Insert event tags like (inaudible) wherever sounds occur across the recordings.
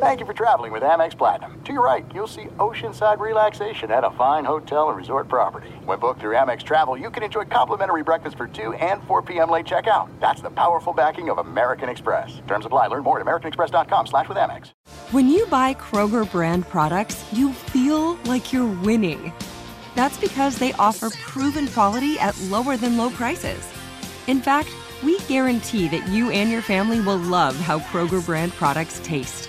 Thank you for traveling with Amex Platinum. To your right, you'll see oceanside relaxation at a fine hotel and resort property. When booked through Amex Travel, you can enjoy complimentary breakfast for 2 and 4 p.m. late checkout. That's the powerful backing of American Express. Terms apply. Learn more at americanexpress.com slash with Amex. When you buy Kroger brand products, you feel like you're winning. That's because they offer proven quality at lower than low prices. In fact, we guarantee that you and your family will love how Kroger brand products taste,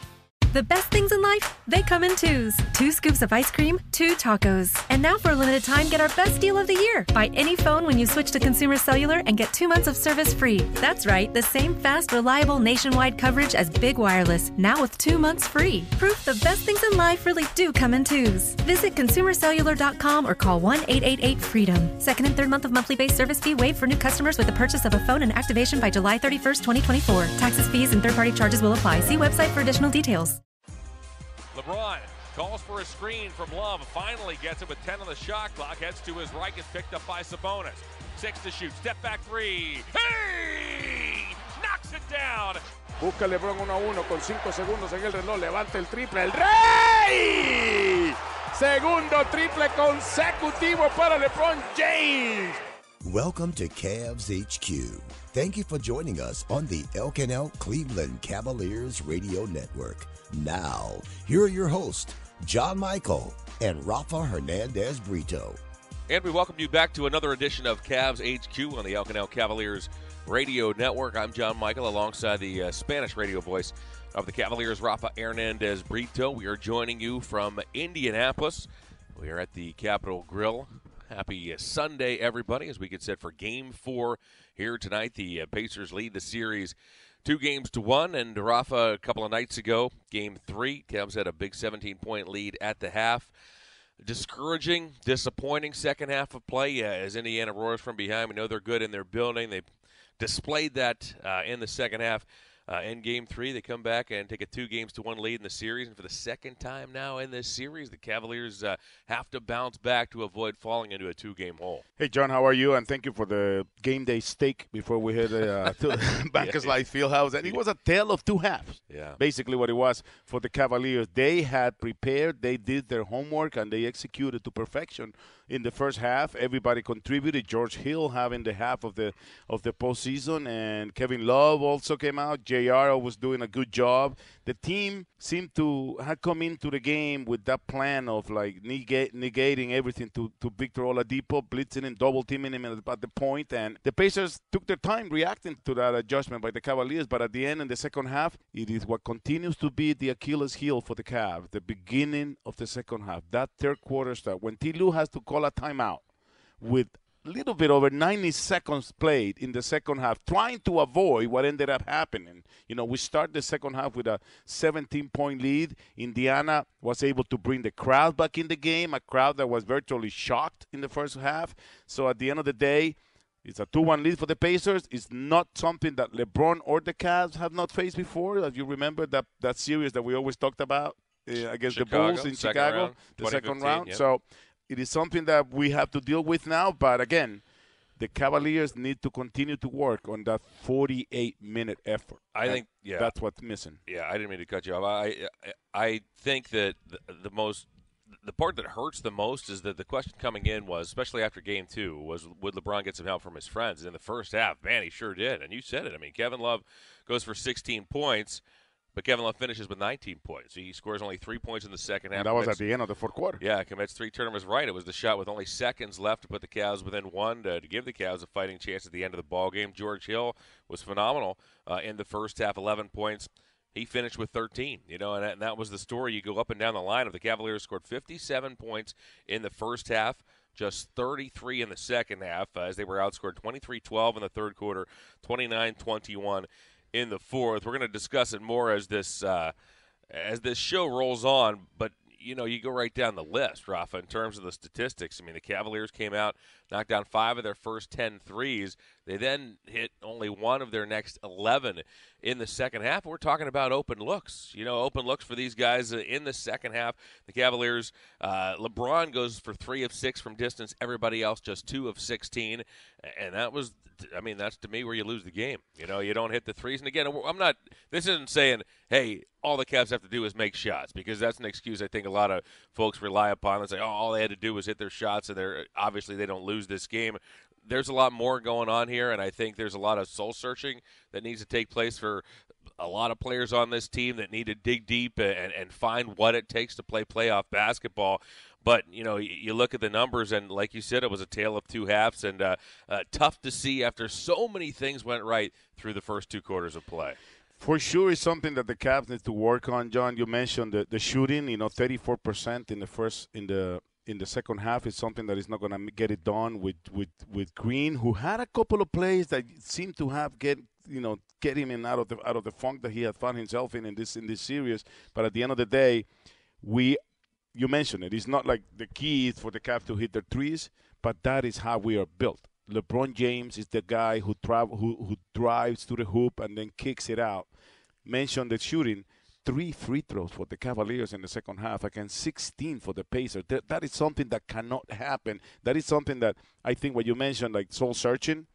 The best things in life, they come in twos. Two scoops of ice cream, two tacos. And now for a limited time, get our best deal of the year. Buy any phone when you switch to Consumer Cellular and get two months of service free. That's right, the same fast, reliable nationwide coverage as Big Wireless, now with two months free. Proof the best things in life really do come in twos. Visit consumercellular.com or call 1 888 freedom. Second and third month of monthly base service fee waived for new customers with the purchase of a phone and activation by July 31st, 2024. Taxes, fees, and third party charges will apply. See website for additional details. LeBron calls for a screen from Love. Finally gets it with 10 on the shot clock. Heads to his right. Gets picked up by Sabonis. Six to shoot. Step back three. Hey! Knocks it down. Busca LeBron 1 a 1 con 5 segundos en el reloj. Levanta el triple. ¡El Rey! Segundo triple consecutivo para LeBron James. Welcome to Cavs HQ. Thank you for joining us on the Elkanel Cleveland Cavaliers Radio Network. Now, here are your hosts, John Michael and Rafa Hernandez Brito. And we welcome you back to another edition of Cavs HQ on the Elkanel Cavaliers Radio Network. I'm John Michael alongside the uh, Spanish radio voice of the Cavaliers, Rafa Hernandez Brito. We are joining you from Indianapolis. We are at the Capital Grille. Happy Sunday, everybody, as we get set for game four here tonight. The uh, Pacers lead the series two games to one. And Rafa, a couple of nights ago, game three, Cavs had a big 17 point lead at the half. Discouraging, disappointing second half of play uh, as Indiana roars from behind. We know they're good in their building. They displayed that uh, in the second half. Uh, in game three, they come back and take a two games to one lead in the series. And for the second time now in this series, the Cavaliers uh, have to bounce back to avoid falling into a two game hole. Hey, John, how are you? And thank you for the game day steak before we head uh, (laughs) to Bankers yeah. Life Fieldhouse. And it was a tale of two halves. Yeah. Basically, what it was for the Cavaliers. They had prepared, they did their homework, and they executed to perfection in the first half. Everybody contributed. George Hill having the half of the of the postseason, and Kevin Love also came out. Jr. was doing a good job. The team seemed to have come into the game with that plan of like negating everything to, to Victor Oladipo, blitzing and double teaming him at the point, and the Pacers took their time reacting to that adjustment by the Cavaliers. But at the end, in the second half, it is what continues to be the Achilles heel for the Cavs. The beginning of the second half, that third quarter start when T. Lue has to call a timeout with a little bit over 90 seconds played in the second half, trying to avoid what ended up happening. You know, we start the second half with a 17 point lead. Indiana was able to bring the crowd back in the game, a crowd that was virtually shocked in the first half. So at the end of the day, it's a 2 1 lead for the Pacers. It's not something that LeBron or the Cavs have not faced before. As you remember that, that series that we always talked about uh, against Chicago, the Bulls in Chicago, round, the second round. So it is something that we have to deal with now. But again, the Cavaliers need to continue to work on that 48 minute effort. I think yeah, that's what's missing. Yeah, I didn't mean to cut you off. I I think that the, the most the part that hurts the most is that the question coming in was, especially after game two, was would LeBron get some help from his friends? And in the first half, man, he sure did. And you said it. I mean, Kevin Love goes for 16 points. But Kevin Love finishes with 19 points. He scores only three points in the second half. And that was commits, at the end of the fourth quarter. Yeah, commits three turnovers right. It was the shot with only seconds left to put the Cavs within one to, to give the Cavs a fighting chance at the end of the ball game. George Hill was phenomenal uh, in the first half, 11 points. He finished with 13, you know, and that, and that was the story. You go up and down the line of the Cavaliers scored 57 points in the first half just 33 in the second half uh, as they were outscored 23-12 in the third quarter, 29-21 in the fourth. We're going to discuss it more as this uh, as this show rolls on. But you know, you go right down the list, Rafa, in terms of the statistics. I mean, the Cavaliers came out knocked down five of their first 10 threes. They then hit only one of their next 11 in the second half. We're talking about open looks. You know, open looks for these guys in the second half. The Cavaliers, uh, LeBron goes for three of six from distance. Everybody else just two of 16. And that was, I mean, that's to me where you lose the game. You know, you don't hit the threes. And again, I'm not, this isn't saying, hey, all the Cavs have to do is make shots because that's an excuse I think a lot of folks rely upon and say, oh, all they had to do was hit their shots and they're obviously they don't lose this game there's a lot more going on here, and I think there's a lot of soul searching that needs to take place for a lot of players on this team that need to dig deep and, and find what it takes to play playoff basketball. But you know, you look at the numbers, and like you said, it was a tale of two halves, and uh, uh, tough to see after so many things went right through the first two quarters of play. For sure, it's something that the Cavs need to work on. John, you mentioned the, the shooting. You know, 34% in the first in the in the second half is something that is not going to get it done with, with, with Green, who had a couple of plays that seemed to have get you know get him in out of the out of the funk that he had found himself in in this in this series. But at the end of the day, we you mentioned it. It's not like the key is for the Cavs to hit their threes, but that is how we are built. LeBron James is the guy who travel who, who drives to the hoop and then kicks it out. Mentioned the shooting three free throws for the Cavaliers in the second half against 16 for the Pacers. That, that is something that cannot happen. That is something that I think what you mentioned, like soul searching,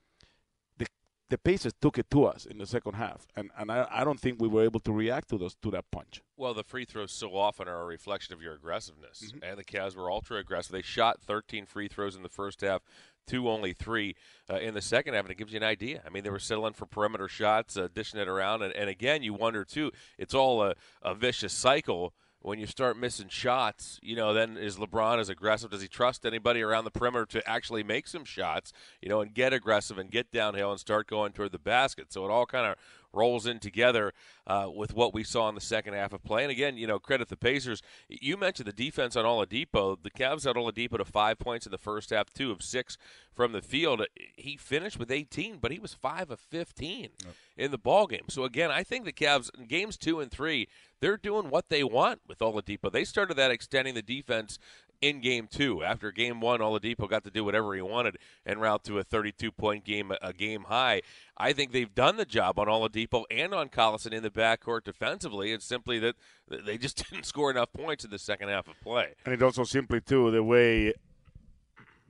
the the Pacers took it to us in the second half, and and I, I don't think we were able to react to those to that punch. Well, the free throws so often are a reflection of your aggressiveness, mm-hmm. and the Cavs were ultra aggressive. They shot 13 free throws in the first half two only three uh, in the second half, and it gives you an idea. I mean, they were settling for perimeter shots, uh, dishing it around, and, and again, you wonder too. It's all a, a vicious cycle when you start missing shots, you know, then is LeBron as aggressive? Does he trust anybody around the perimeter to actually make some shots, you know, and get aggressive and get downhill and start going toward the basket? So it all kind of rolls in together uh, with what we saw in the second half of play. And again, you know, credit the Pacers. You mentioned the defense on Oladipo. The Cavs had Oladipo to five points in the first half, two of six from the field. He finished with 18, but he was five of 15 yep. in the ball game. So again, I think the Cavs in games two and three, they're doing what they want with Oladipo. They started that extending the defense in game two. After game one, Oladipo got to do whatever he wanted and route to a 32 point game, a game high. I think they've done the job on Oladipo and on Collison in the backcourt defensively. It's simply that they just (laughs) didn't score enough points in the second half of play. And it also simply, too, the way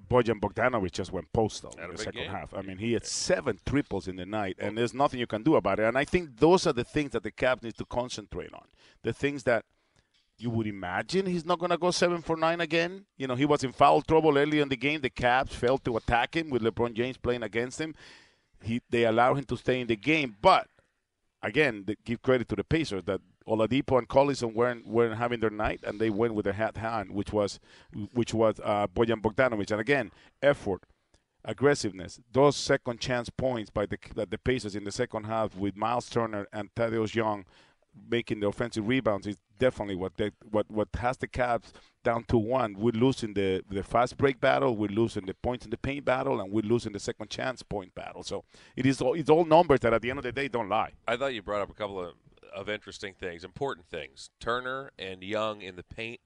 Bojan Bogdanovic just went postal in the second game. half. I mean, he had seven triples in the night, and there's nothing you can do about it. And I think those are the things that the Cavs need to concentrate on. The things that – you would imagine he's not going to go seven for nine again. You know, he was in foul trouble early in the game. The Cavs failed to attack him with LeBron James playing against him. He they allow him to stay in the game, but again, give credit to the Pacers that Oladipo and Collison weren't weren't having their night, and they went with their hat hand, which was which was uh, Bojan Bogdanovic. And again, effort, aggressiveness, those second chance points by the that the Pacers in the second half with Miles Turner and Thaddeus Young making the offensive rebounds is definitely what they, what what has the Cavs down to one. We're losing the the fast break battle, we're losing the points in the paint battle, and we're losing the second chance point battle. So it is all, it's all numbers that at the end of the day don't lie. I thought you brought up a couple of of interesting things, important things. Turner and Young in the paint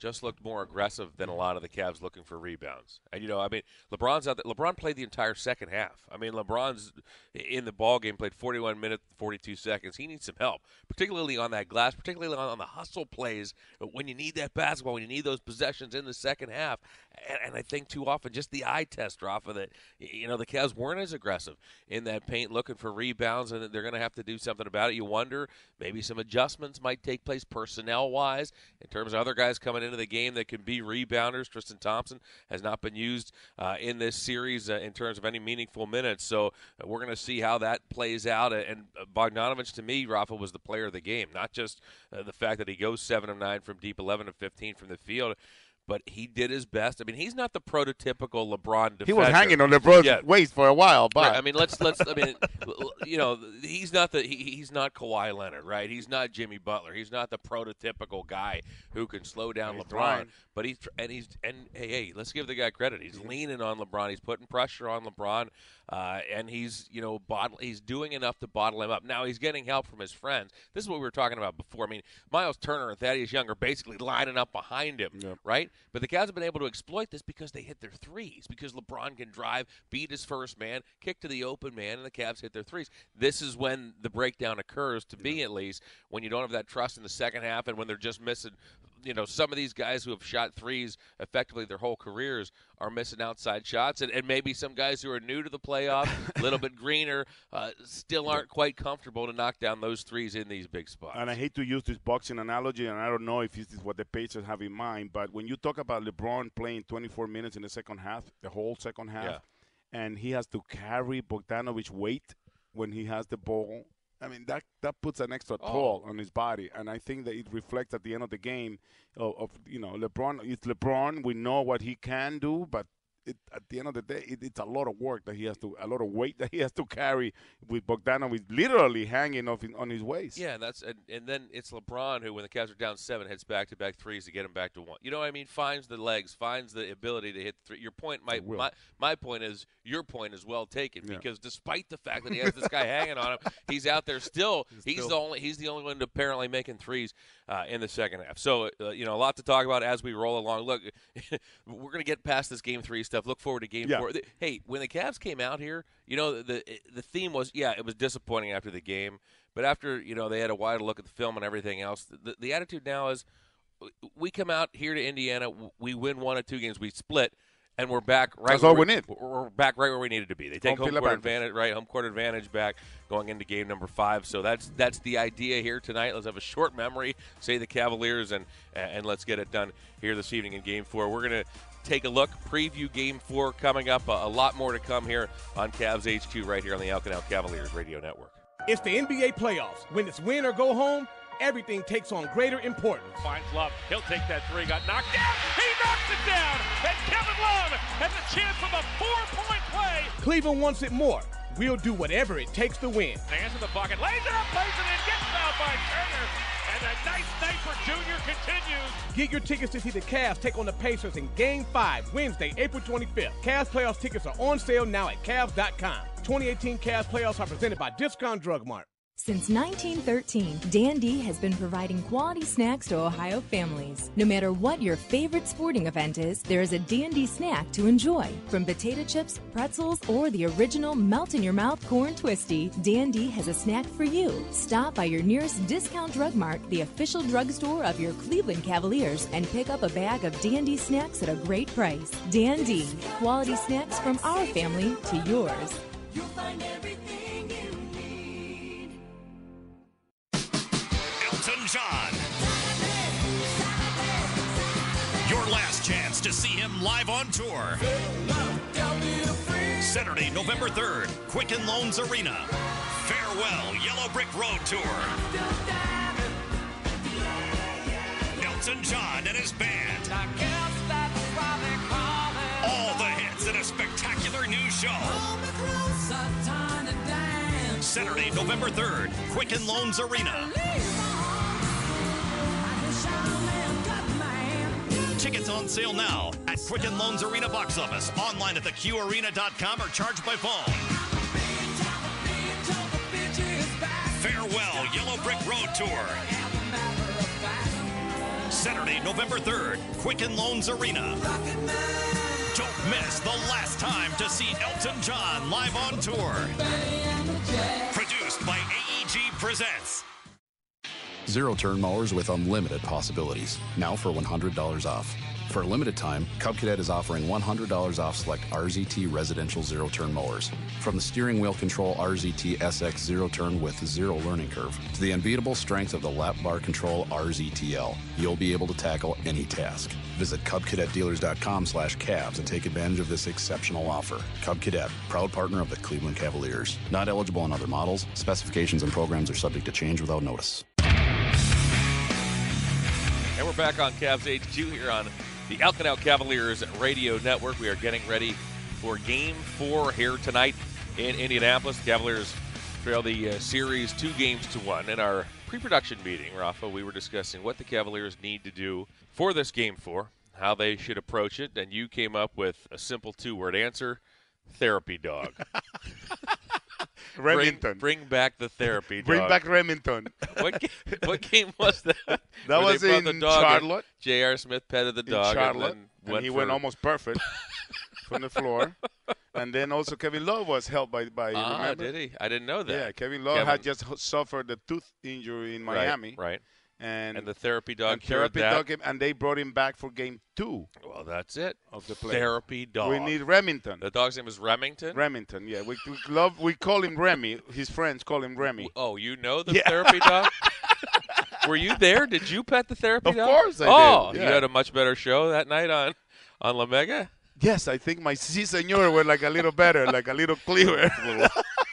just looked more aggressive than a lot of the Cavs looking for rebounds. And you know, I mean, LeBron's out. There. LeBron played the entire second half. I mean, LeBron's in the ball game played 41 minutes, 42 seconds. He needs some help, particularly on that glass, particularly on, on the hustle plays when you need that basketball, when you need those possessions in the second half. And, and I think too often just the eye test, Rafa, that you know the Cavs weren't as aggressive in that paint, looking for rebounds, and they're going to have to do something about it. You wonder maybe some adjustments might take place personnel wise in terms of other guys coming in into the game that can be rebounders. Tristan Thompson has not been used uh, in this series uh, in terms of any meaningful minutes. So uh, we're going to see how that plays out. And Bogdanovic, to me, Rafa was the player of the game, not just uh, the fact that he goes 7 of 9 from deep, 11 of 15 from the field but he did his best. I mean, he's not the prototypical LeBron defender. He was hanging on LeBron's yeah. waist for a while, but right. I mean, let's let's. I mean, (laughs) you know, he's not the he, he's not Kawhi Leonard, right? He's not Jimmy Butler. He's not the prototypical guy who can slow down he's LeBron. Trying. But he's and he's and hey, hey, let's give the guy credit. He's leaning on LeBron. He's putting pressure on LeBron, uh, and he's you know bottle. He's doing enough to bottle him up. Now he's getting help from his friends. This is what we were talking about before. I mean, Miles Turner and Thaddeus Young are basically lining up behind him, yep. right? right? But the Cavs have been able to exploit this because they hit their threes, because LeBron can drive, beat his first man, kick to the open man, and the Cavs hit their threes. This is when the breakdown occurs, to be at least, when you don't have that trust in the second half and when they're just missing you know some of these guys who have shot threes effectively their whole careers are missing outside shots and, and maybe some guys who are new to the playoff a little bit (laughs) greener uh, still aren't quite comfortable to knock down those threes in these big spots And I hate to use this boxing analogy, and I don't know if this is what the Pacers have in mind, but when you talk about LeBron playing 24 minutes in the second half, the whole second half, Yeah. and he has to carry Bogdanovic weight when he has the ball. I mean that that puts an extra Oh. toll on his body, and I think that it reflects at the end of the game of, of you know LeBron. It's LeBron. We know what he can do, but it, at the end of the day, it, it's a lot of work that he has to, a lot of weight (laughs) that he has to carry with Bogdanovic literally hanging off in, on his waist. Yeah, and that's and, and then it's LeBron who, when the Cavs are down seven, hits back to back threes to get him back to one. You know what I mean? Finds the legs, finds the ability to hit three. Your point, my my, my point is your point is well taken Yeah. because despite the fact that he has this guy (laughs) hanging on him, he's out there still. He's, still- the only he's the only one apparently making threes uh, in the second half. So uh, you know a lot to talk about as we roll along. Look, (laughs) we're gonna get past this game three stuff. Look forward to game Yeah. four. Hey, when the Cavs came out here, you know the the theme was yeah, it was disappointing after the game, but after you know they had a wider look at the film and everything else, the, the attitude now is we come out here to Indiana, we win one or two games, we split, and we're back right. That's where all we need. We're back right where we needed to be. They take Home home, court advantage. advantage, right? Home court advantage back going into game number five. So that's that's the idea here tonight. Let's have a short memory, say the Cavaliers, and and let's get it done here this evening in game four. We're gonna take a look, preview game four coming up. A, a lot more to come here on Cavs HQ right here on the Alcanal Cavaliers Radio Network. It's the NBA playoffs. When it's win or go home, everything takes on greater importance. Finds Love. He'll take that three. Got knocked down. He knocks it down. And Kevin Love has a chance of a four-point play. Cleveland wants it more. We'll do whatever it takes to win. Hands in the bucket. Lays it up. Plays it in. Gets fouled by Turner. And a nice night for Junior continues. Get your tickets to see the Cavs take on the Pacers in Game 5, Wednesday, April 25th. Cavs playoffs tickets are on sale now at Cavs.com. 2018 Cavs playoffs are presented by Discount Drug Mart. Since 1913, Dandy has been providing quality snacks to Ohio families. No matter what your favorite sporting event is, there is a Dandy snack to enjoy. From potato chips, pretzels, or the original melt in your mouth corn twisty, Dandy has a snack for you. Stop by your nearest Discount Drug Mart, the official drugstore of your Cleveland Cavaliers, and pick up a bag of Dandy snacks at a great price. Dandy, quality snacks from our family to yours. Elton John. Your last chance to see him live on tour. Saturday, November 3rd, Quicken Loans Arena. Farewell, Yellow Brick Road Tour. Elton John and his band. All the hits in a spectacular new show. Saturday, November 3rd, Quicken Loans Arena. Tickets on sale now at Quicken Loans Arena box office, online at theqarena.com or charged by phone. Farewell Yellow Brick Road Tour. Saturday, November 3rd, Quicken Loans Arena. Don't miss the last time to see Elton John live on tour. Produced by AEG Presents. Zero turn mowers with unlimited possibilities. Now for $100 off. For a limited time, Cub Cadet is offering $100 off select RZT residential zero turn mowers. From the steering wheel control RZT SX zero turn with zero learning curve to the unbeatable strength of the lap bar control RZTL, you'll be able to tackle any task. Visit CubCadetDealers.com slash Cavs and take advantage of this exceptional offer. Cub Cadet, proud partner of the Cleveland Cavaliers. Not eligible on other models. Specifications and programs are subject to change without notice. And we're back on Cavs HQ here on the Alcanal Cavaliers Radio Network. We are getting ready for Game Four here tonight in Indianapolis. The Cavaliers trail the uh, series two games to one. In our pre-production meeting, Rafa, we were discussing what the Cavaliers need to do for this Game Four, how they should approach it, and you came up with a simple two-word answer: therapy dog. (laughs) Remington. Bring, bring back the therapy. Bring dog. back Remington. (laughs) what, ga- what game was that? (laughs) That Where was in the dog Charlotte. J.R. Smith petted the in dog. Charlotte, and, and, then he went almost perfect (laughs) from the floor. And then also Kevin Love was helped by by. Ah, remember? did he? I didn't know that. Yeah, Kevin Love Kevin- had just suffered a tooth injury in Miami. Right, Miami. right. And, And the therapy dog and therapy dog came- and they brought him back for game two Well, that's it. of the play. Therapy dog. We need Remington. the dog's name is Remington. Remington, yeah. We, we love. We call him Remy. His friends call him Remy. Oh, you know the Yeah. therapy dog? (laughs) Were you there? Did you pet the therapy Of dog? course I oh, did, you yeah. had a much better show that night on on La Mega. Yes, I think my si senor were like a little better, like a little clearer. (laughs) (laughs)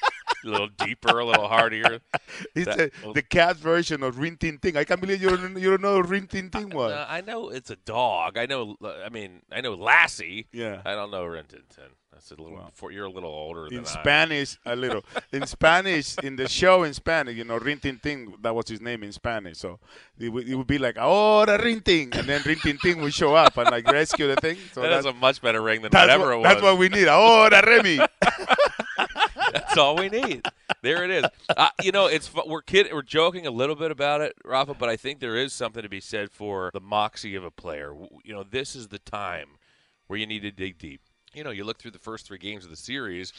A little, deeper, a little hardier. (laughs) It's That- a, the cat version of Rin Tin Tin. I can't believe you don't, you don't know Rin Tin Tin was. Uh, I know it's a dog. I know. I mean, I know Lassie. Yeah. I don't know Rentington. That's a little. for, you're a little older than in. Spanish, a little. In (laughs) Spanish, in the show in Spanish, you know, Rin Tin Tin, that was his name in Spanish. So it would, it would be like, Ahora Rin Tin. And then Rin Tin Tin would show up and like rescue the thing. So that that's, has a much better ring than whatever what, it was. that's what we need. Ahora Remy. (laughs) That's all we need. There it is. Uh, you know, it's we're kidding, we're joking a little bit about it, Rafa, but I think there is something to be said for the moxie of a player. You know, this is the time where you need to dig deep. You know, you look through the first three games of the series,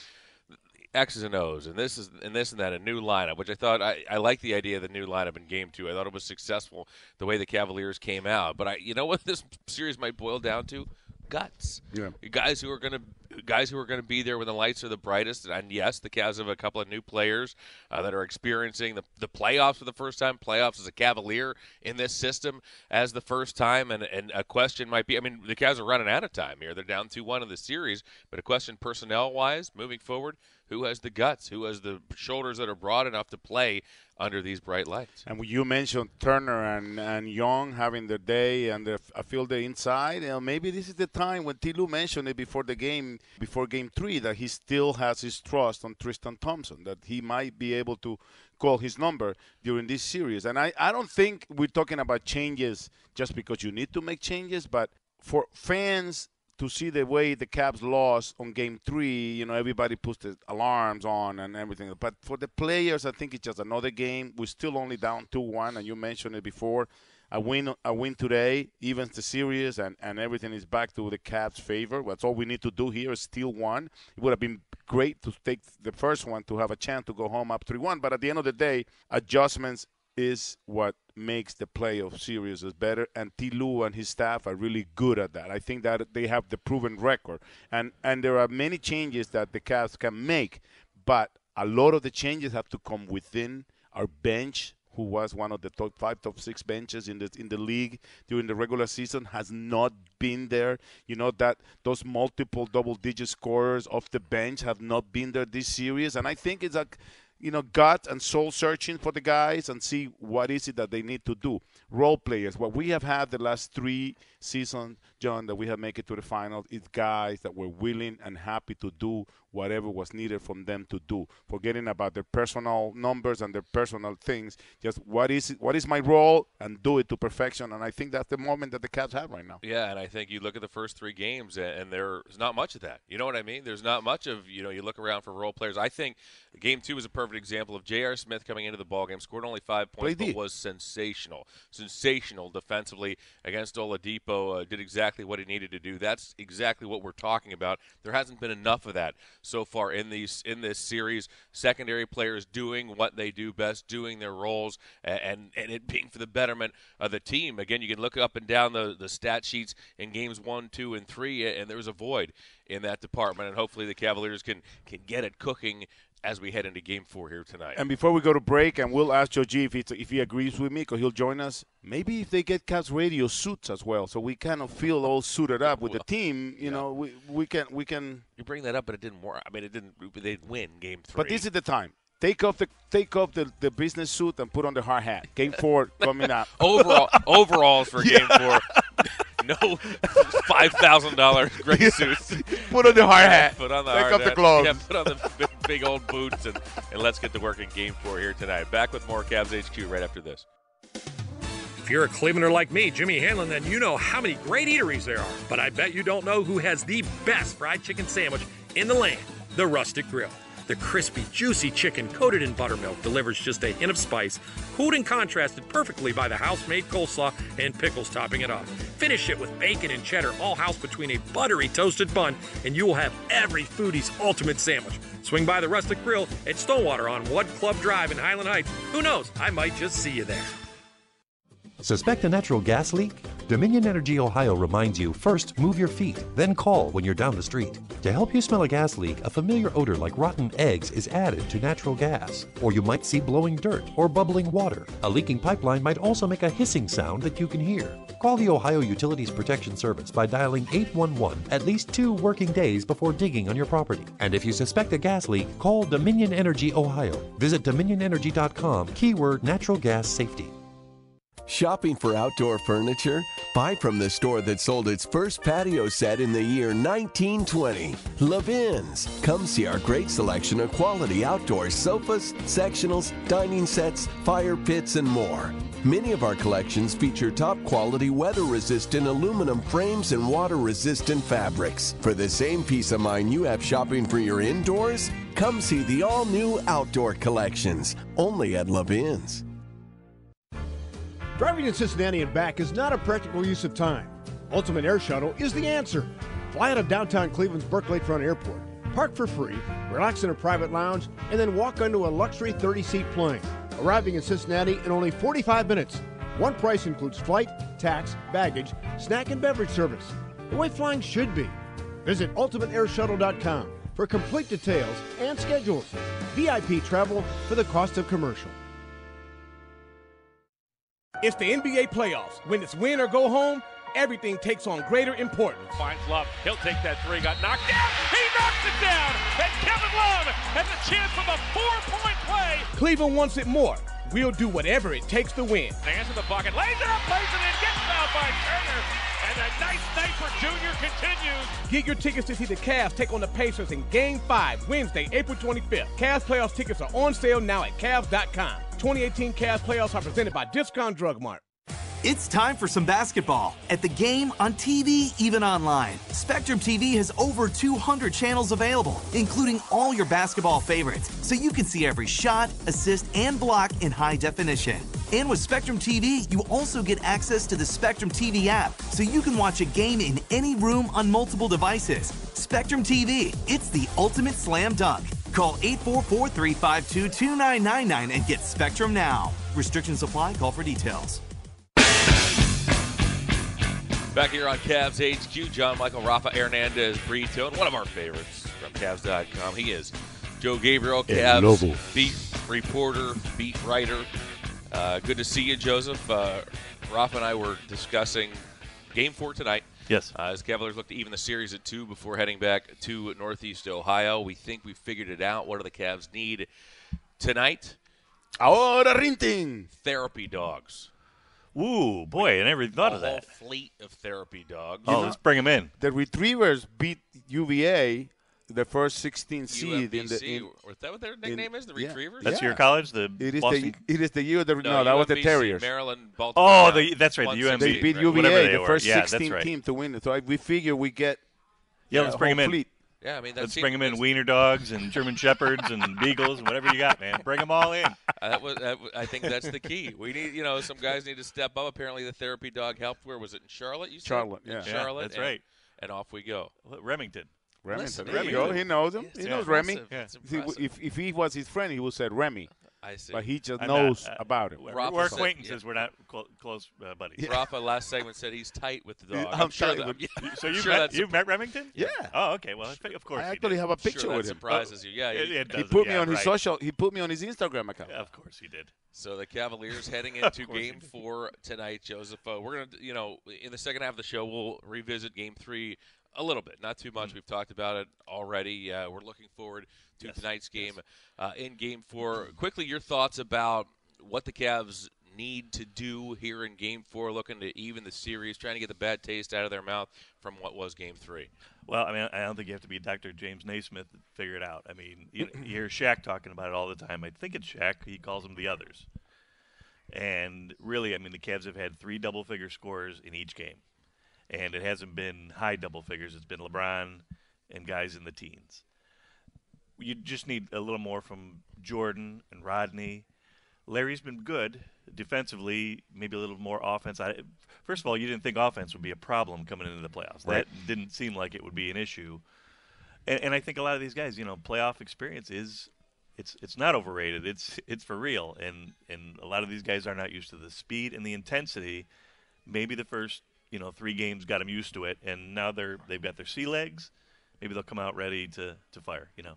X's and O's, and this is and this and that, a new lineup, which I thought I, I like the idea of the new lineup in game two. I thought it was successful the way the Cavaliers came out. But I you know what (laughs) this series might boil down to? Guts. Yeah. Guys who are gonna guys who are gonna be there when the lights are the brightest. And yes, the Cavs have a couple of new players uh, that are experiencing the, the playoffs for the first time. Playoffs as a Cavalier in this system as the first time, and and a question might be. I mean, the Cavs are running out of time here. They're down two one in the series, but a question personnel wise moving forward. Who has the guts? Who has the shoulders that are broad enough to play under these bright lights? And you mentioned Turner and, and Young having their day and I feel the inside, you know, maybe this is the time when Ty Lue mentioned it before the game, before game three, that he still has his trust on Tristan Thompson, that he might be able to call his number during this series. And I, I don't think we're talking about changes just because you need to make changes, but for fans to see the way the Cavs lost on game three, you know, everybody puts the alarms on and everything. But for the players, I think it's just another game. We're still only down 2 1, and you mentioned it before. A win, a win today evens the series, and, and everything is back to the Cavs' favor. That's all we need to do here is steal one. It would have been great to take the first one to have a chance to go home up 3 1. But at the end of the day, adjustments is what makes the playoff series is better and Ty Lue and his staff are really good at that. I think that they have the proven record. And and there are many changes that the Cavs can make, but a lot of the changes have to come within our bench who was one of the top five, top six benches in the in the league during the regular season, has not been there. You know that those multiple double-digit scorers off the bench have not been there this series, and I think it's like you know, gut and soul searching for the guys and see what is it that they need to do. Role players. What we have had the last three seasons, John, that we have made it to the final, is guys that were willing and happy to do whatever was needed from them to do. Forgetting about their personal numbers and their personal things. Just what is what is my role and do it to perfection. And I think that's the moment that the Cavs have right now. Yeah, and I think you look at the first three games, and there's not much of that. You know what I mean? There's not much of you know. You look around for role players. I think game two was a perfect example of J.R. Smith coming into the ball game, scored only five points, but was sensational, sensational defensively against Oladipo. Uh, did exactly what he needed to do. That's exactly what we're talking about. There hasn't been enough of that so far in these in this series. Secondary players doing what they do best, doing their roles, and and it being for the betterment of the team. Again, you can look up and down the the stat sheets in games one, two, and three, and there's a void in that department. And hopefully, the Cavaliers can can get it cooking as we head into Game Four here tonight. And before we go to break, and we'll ask Joe G if, if he agrees with me, because he'll join us. Maybe if they get Cavs radio suits as well, so we kind of feel all suited up with the team. You know, we we can we can. You bring that up, but it didn't work. I mean, it didn't. They didn't win Game Three. But this is the time. Take off the take off the, the business suit and put on the hard hat. Game four (laughs) coming up. overall overalls for (laughs) Game Four. No five thousand dollars (laughs) gray suits. Put on the hard hat. Put on the Take hard off the gloves. Yeah, put on the (laughs) big, big old boots and, and let's get to work in Game Four here tonight. Back with more Cavs HQ right after this. If you're a Clevelander like me, Jimmy Hanlon, then you know how many great eateries there are. But I bet you don't know who has the best fried chicken sandwich in the land the Rustic Grill. The crispy, juicy chicken coated in buttermilk delivers just a hint of spice, cooled and contrasted perfectly by the house-made coleslaw and pickles topping it off. Finish it with bacon and cheddar all housed between a buttery toasted bun, and you will have every foodie's ultimate sandwich. Swing by the Rustic Grill at Stonewater on Wood Club Drive in Highland Heights. Who knows? I might just see you there. Suspect a natural gas leak? Dominion Energy Ohio reminds you first move your feet, then call when you're down the street. To help you smell a gas leak, a familiar odor like rotten eggs is added to natural gas. Or you might see blowing dirt or bubbling water. A leaking pipeline might also make a hissing sound that you can hear. Call the Ohio Utilities Protection Service by dialing 811 at least two working days before digging on your property. And if you suspect a gas leak, call Dominion Energy Ohio. Visit dominionenergy.com, keyword natural gas safety. Shopping for outdoor furniture? Buy from the store that sold its first patio set in the year 1920. Levin's. Come see our great selection of quality outdoor sofas, sectionals, dining sets, fire pits, and more. Many of our collections feature top quality weather resistant aluminum frames and water resistant fabrics. For the same peace of mind you have shopping for your indoors, come see the all new outdoor collections only at Levin's. Driving to Cincinnati and back is not a practical use of time. Ultimate Air Shuttle is the answer. Fly out of downtown Cleveland's Burke Lakefront Airport, park for free, relax in a private lounge, and then walk onto a luxury 30 seat plane, arriving in Cincinnati in only 45 minutes. One price includes flight, tax, baggage, snack, and beverage service. The way flying should be. Visit ultimateairshuttle.com for complete details and schedules. VIP travel for the cost of commercial. It's the NBA playoffs. When it's win or go home, everything takes on greater importance. Finds Love. He'll take that three. Got knocked down. He knocks it down. And Kevin Love has a chance of a four-point play. Cleveland wants it more. We'll do whatever it takes to win. Hands in the bucket. Lays it up, plays it in, gets fouled by Turner. And a nice night for Junior continues. Get your tickets to see the Cavs take on the Pacers in Game 5, Wednesday, April 25th. Cavs playoffs tickets are on sale now at Cavs.com. 2018 Cavs playoffs are presented by Discount Drug Mart. It's time for some basketball. At the game, on TV, even online. Spectrum TV has over 200 channels available, including all your basketball favorites, so you can see every shot, assist, and block in high definition. And with Spectrum TV, you also get access to the Spectrum TV app, so you can watch a game in any room on multiple devices. Spectrum TV, it's the ultimate slam dunk. Call 844 352 2999 and get Spectrum now. Restrictions apply, call for details. Back here on Cavs HQ, John Michael Rafa Hernandez Brito, and one of our favorites from Cavs.com. He is Joe Gabriel, El Cavs Lobo. beat reporter, beat writer. Uh, good to see you, Joseph. Uh, Rafa and I were discussing game four tonight. Yes. Uh, as Cavaliers look to even the series at two before heading back to Northeast Ohio. We think we figured it out. What do the Cavs need tonight? Ahora Rintin. Therapy dogs. Ooh, boy, I never even thought of that. whole fleet of therapy dogs. Oh, let's bring them in. The Retrievers beat UVA, the first 16 seed in the. UMBC, In, or is that what their nickname is? The yeah. Retrievers? That's your college, the it is Boston- the it is the year of the no, that was the Terriers. Maryland, Baltimore. Oh, the, that's right, the One UMB. They beat right. UVA, whatever they the were. first Yeah, 16 right. team to win it. So I, we figure we get Yeah, uh, let's bring them in. fleet. Yeah, I mean, that Let's bring them in. Wiener dogs and German shepherds and beagles and whatever you got, man. Bring them all in. Uh, (laughs) that was, that, w- I think that's the key. We need, you know, some guys need to step up. Apparently, the therapy dog helped. Where was it? In Charlotte, you said? Charlotte, yeah. Yeah, Charlotte. that's and- right. And off we go. Remington. Remington. Listen, there you go. He knows him. It's he knows impressive. Remy. Yeah. See, if, if he was his friend, he would said Remy, (laughs) I see. but he just I'm knows not, uh, about him. We're, Rafa we're said- acquaintances. yeah. We're not clo- close uh, buddies. Rafa last segment said he's tight with the dog. (laughs) I'm I'm, sure tight that, with- (laughs) So you sure met, that's you met Remington? Yeah. Oh, okay. Well, I of course I actually have a sure picture that with him. surprises you. Yeah, It- he- it He does, put me yeah, on his social. He put me on his Instagram account. Of course he did. So the Cavaliers heading into Game Four tonight, Joseph. Uh, we're gonna, you know, in the second half of the show, we'll revisit Game Three a little bit, not too Mm. much. We've talked about it already. Uh, we're looking forward to Yes. tonight's game uh, in Game Four. Quickly, your thoughts about what the Cavs need to do here in Game Four, looking to even the series, trying to get the bad taste out of their mouth from what was Game Three. Well, I mean, I don't think you have to be Dr. James Naismith to figure it out. I mean, you, you hear Shaq talking about it all the time. I think it's Shaq. He calls them the others. And really, I mean, the Cavs have had three double figure scores in each game. And it hasn't been high double figures, it's been LeBron and guys in the teens. you just need a little more from Jordan and Rodney. Larry's been good defensively, maybe a little more offense. I, first of all, you didn't think offense would be a problem coming into the playoffs. Right. That didn't seem like it would be an issue. And, and I think a lot of these guys, you know, playoff experience is it's it's not overrated. It's it's for real. And and a lot of these guys are not used to the speed and the intensity. Maybe the first you know three games got them used to it, and now they're they've got their sea legs. Maybe they'll come out ready to, to fire. You know.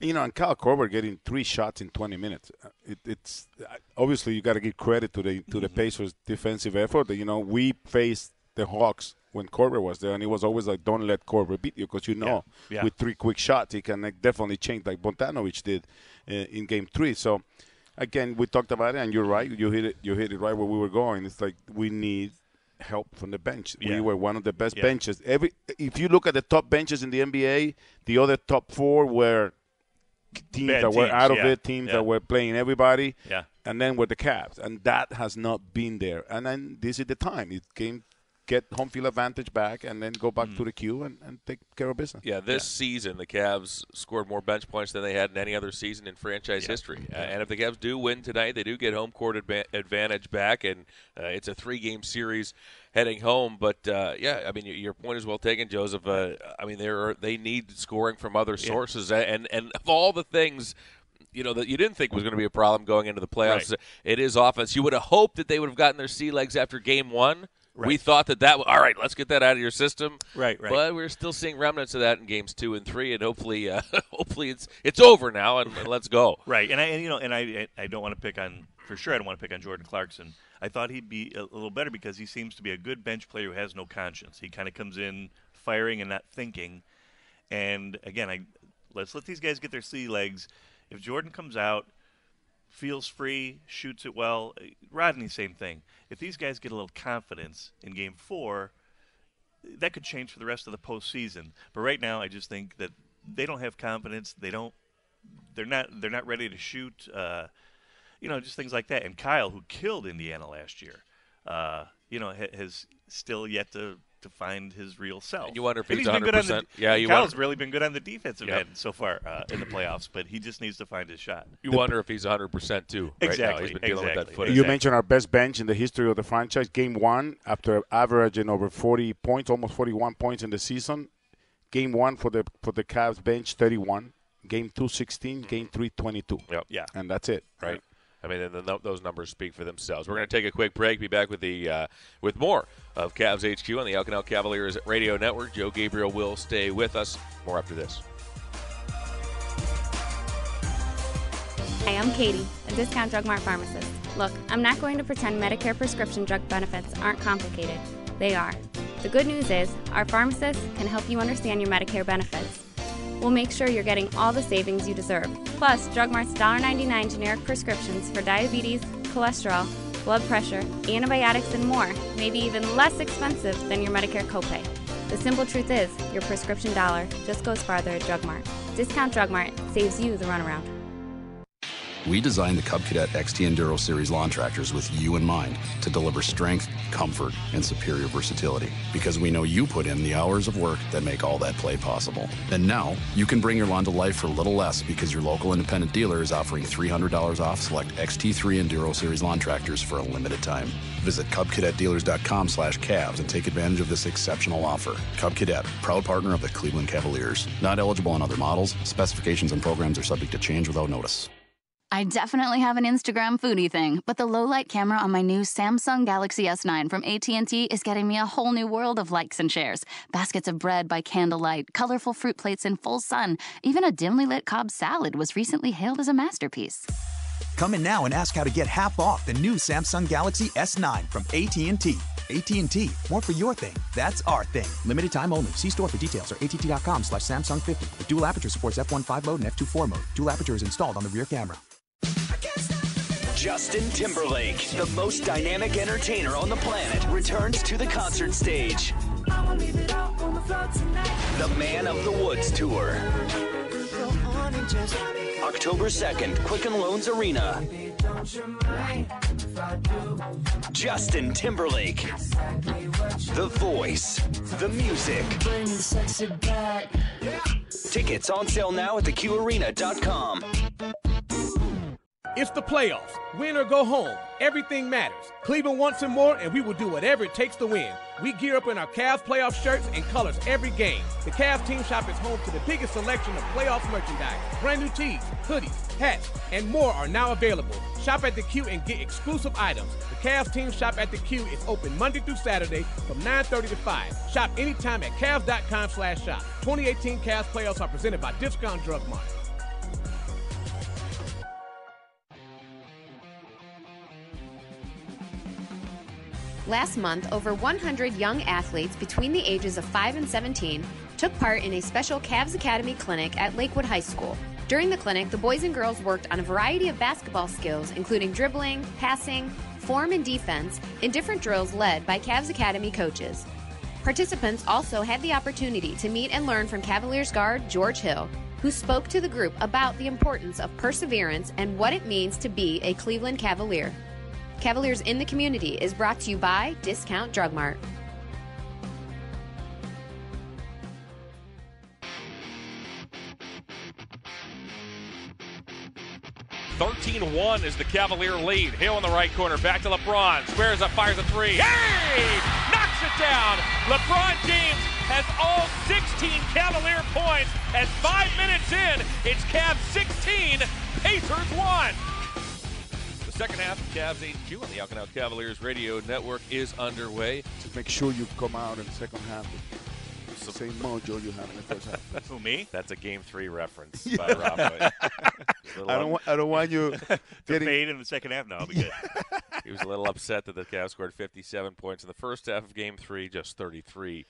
You know, and Kyle Korver getting three shots in 20 minutes. Uh, It, it's uh, obviously you got to give credit to the to the Mm-hmm. (laughs) Pacers' defensive effort. You know, we faced the Hawks when Korver was there, and it was always like, "Don't let Korver beat you," because you know, Yeah. with three quick shots, he can like, definitely change like Bogdanovic did uh, in Game Three. So, again, we talked about it, and you're right. You hit it. You hit it right where we were going. It's like we need help from the bench. We were one of the best Yeah. benches. Every if you look at the top benches in the NBA, the other top four were teams Bad that were out of yeah, it, teams yeah. that were playing everybody, Yeah. and then with the Cavs, and that has not been there. And then this is the time it came, get home field advantage back, and then go back Mm. to the queue and, and take care of business. Yeah, this season the Cavs scored more bench points than they had in any other season in franchise history. Uh, and if the Cavs do win tonight, they do get home court adva- advantage back, and uh, it's a three-game series heading home. But uh, yeah, I mean, your point is well taken, Joseph. Uh, I mean, they are they need scoring from other sources, A- and and of all the things. You know that you didn't think was going to be a problem going into the playoffs. Right. It is offense. You would have hoped that they would have gotten their sea legs after game one. We thought that that all right. Let's get that out of your system. Right, right. But we're still seeing remnants of that in games two and three, and hopefully, uh, (laughs) hopefully it's it's over now, and, and (laughs) let's go. Right, and I and, you know, and I I don't want to pick on for sure. I don't want to pick on Jordan Clarkson. I thought he'd be a little better because he seems to be a good bench player who has no conscience. He kind of comes in firing and not thinking. And again, I let's let these guys get their sea legs. If Jordan comes out, feels free, shoots it well, Rodney same thing. If these guys get a little confidence in Game Four, that could change for the rest of the postseason. But right now, I just think that they don't have confidence. They don't. They're not. They're not ready to shoot. Uh, you know, just things like that. And Kyle, who killed Indiana last year, uh, you know, ha- has still yet to to find his real self. And you wonder if And he's been good on 100%. the, Yeah, you Kyle's wonder- really been good on the defensive Yep. end so far uh, in the playoffs, but he just needs to find his shot. You wonder if he's 100 percent too. Right now. Exactly, He's been dealing with that exactly. You mentioned our best bench in the history of the franchise. Game one, after averaging over 40 points, almost 41 points in the season. Game one for the for the Cavs bench, 31. Game two, 16. Game three, 22. Yep. Yeah. And that's it. Right. I mean, the, those numbers speak for themselves. We're going to take a quick break. Be back with the uh, with more of Cavs HQ on the Alcanal Cavaliers Radio Network. Joe Gabriel will stay with us. More after this. Hi, I'm Katie, a discount drug mart pharmacist. Look, I'm not going to pretend Medicare prescription drug benefits aren't complicated. They are. The good news is, our pharmacists can help you understand your Medicare benefits. We'll make sure you're getting all the savings you deserve. Plus, Drug Mart's $1.99 generic prescriptions for diabetes, cholesterol, blood pressure, antibiotics, and more may be even less expensive than your Medicare copay. The simple truth is, your prescription dollar just goes farther at Drug Mart. Discount Drug Mart saves you the runaround. We designed the Cub Cadet XT Enduro Series lawn tractors with you in mind to deliver strength, comfort, and superior versatility. Because we know you put in the hours of work that make all that play possible. And now you can bring your lawn to life for a little less because your local independent dealer is offering $300 off select XT3 Enduro Series lawn tractors for a limited time. Visit CubCadetDealers.com slash Cavs and take advantage of this exceptional offer. Cub Cadet, proud partner of the Cleveland Cavaliers. Not eligible on other models. Specifications and programs are subject to change without notice. I definitely have an Instagram foodie thing, but the low light camera on my new Samsung Galaxy S9 from AT&T is getting me a whole new world of likes and shares. Baskets of bread by candlelight, colorful fruit plates in full sun, even a dimly lit Cobb salad was recently hailed as a masterpiece. Come in now and ask how to get half off the new Samsung Galaxy S9 from AT&T. AT&T, more for your thing. That's our thing. Limited time only. See store for details or att.com slash Samsung 50. The dual aperture supports f1.5 mode and f2.4 mode. Dual aperture is installed on the rear camera. Justin Timberlake, the most dynamic entertainer on the planet, returns to the concert stage. The Man of the Woods Tour. October 2nd, Quicken Loans Arena. Justin Timberlake. The voice, the music. Tickets on sale now at theqarena.com. It's the playoffs. Win or go home. Everything matters. Cleveland wants it more, and we will do whatever it takes to win. We gear up in our Cavs playoff shirts and colors every game. The Cavs team shop is home to the biggest selection of playoff merchandise. Brand new tees, hoodies, hats, and more are now available. Shop at the Q and get exclusive items. The Cavs team shop at the Q is open Monday through Saturday from 9:30 to 5. Shop anytime at Cavs.com/shop. 2018 Cavs playoffs are presented by Discount Drug Mart. Last month, over 100 young athletes between the ages of 5 and 17 took part in a special Cavs Academy clinic at Lakewood High School. During the clinic, the boys and girls worked on a variety of basketball skills, including dribbling, passing, form, and defense, in different drills led by Cavs Academy coaches. Participants also had the opportunity to meet and learn from Cavaliers guard George Hill, who spoke to the group about the importance of perseverance and what it means to be a Cleveland Cavalier. Cavaliers in the Community is brought to you by Discount Drug Mart. Thirteen-one is the Cavalier lead. Hill in the right corner, back to LeBron. Squares up, fires a three. Hey! Knocks it down. LeBron James has all 16 Cavalier points. And five minutes in, it's Cavs 16, Pacers 1. The second half of Cavs HQ on the Alcanal Cavaliers radio network is underway. Just make sure you come out in the second half with the same mojo you have in the first half. (laughs) Who me? That's a game three reference (laughs) by Rob. I don't, want, I don't want you (laughs) To getting fade in the second half. No, I'll be good. he was a little upset that the Cavs scored 57 points in the first half of Game Three, just 33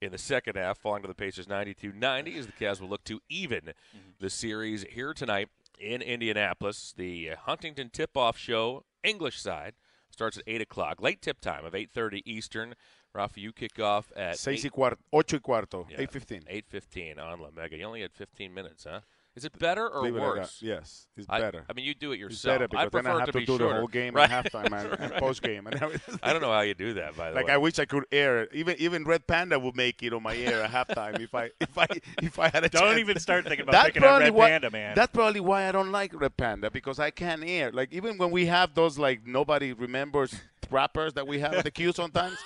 in the second half, falling to the Pacers 92-90 as the Cavs will look to even mm-hmm. the series here tonight in Indianapolis. The Huntington Tip-Off Show English side starts at 8 o'clock, late tip time of 8:30 Eastern. Rafa, you kick off at Seis y eight- cuarto, ocho y cuarto, Yeah, 8:15. 8:15 on La Mega. You only had 15 minutes, huh? Is it better or Believe it or worse? yes, it's I- better. I, mean, you do it It's yourself. better because I prefer then I have to, to be do the whole game right. (laughs) and halftime and, and post game and everything. I don't know how you do that, by the Like way. Like I wish I could air it. Even even Red Panda would make it on my air at halftime if I if I if I had a Don't chance. even start thinking about That's picking on probably Red why- Panda, man. That's probably why I don't like Red Panda because I can't air. Like even when we have those like nobody remembers rappers that we have at the Q sometimes.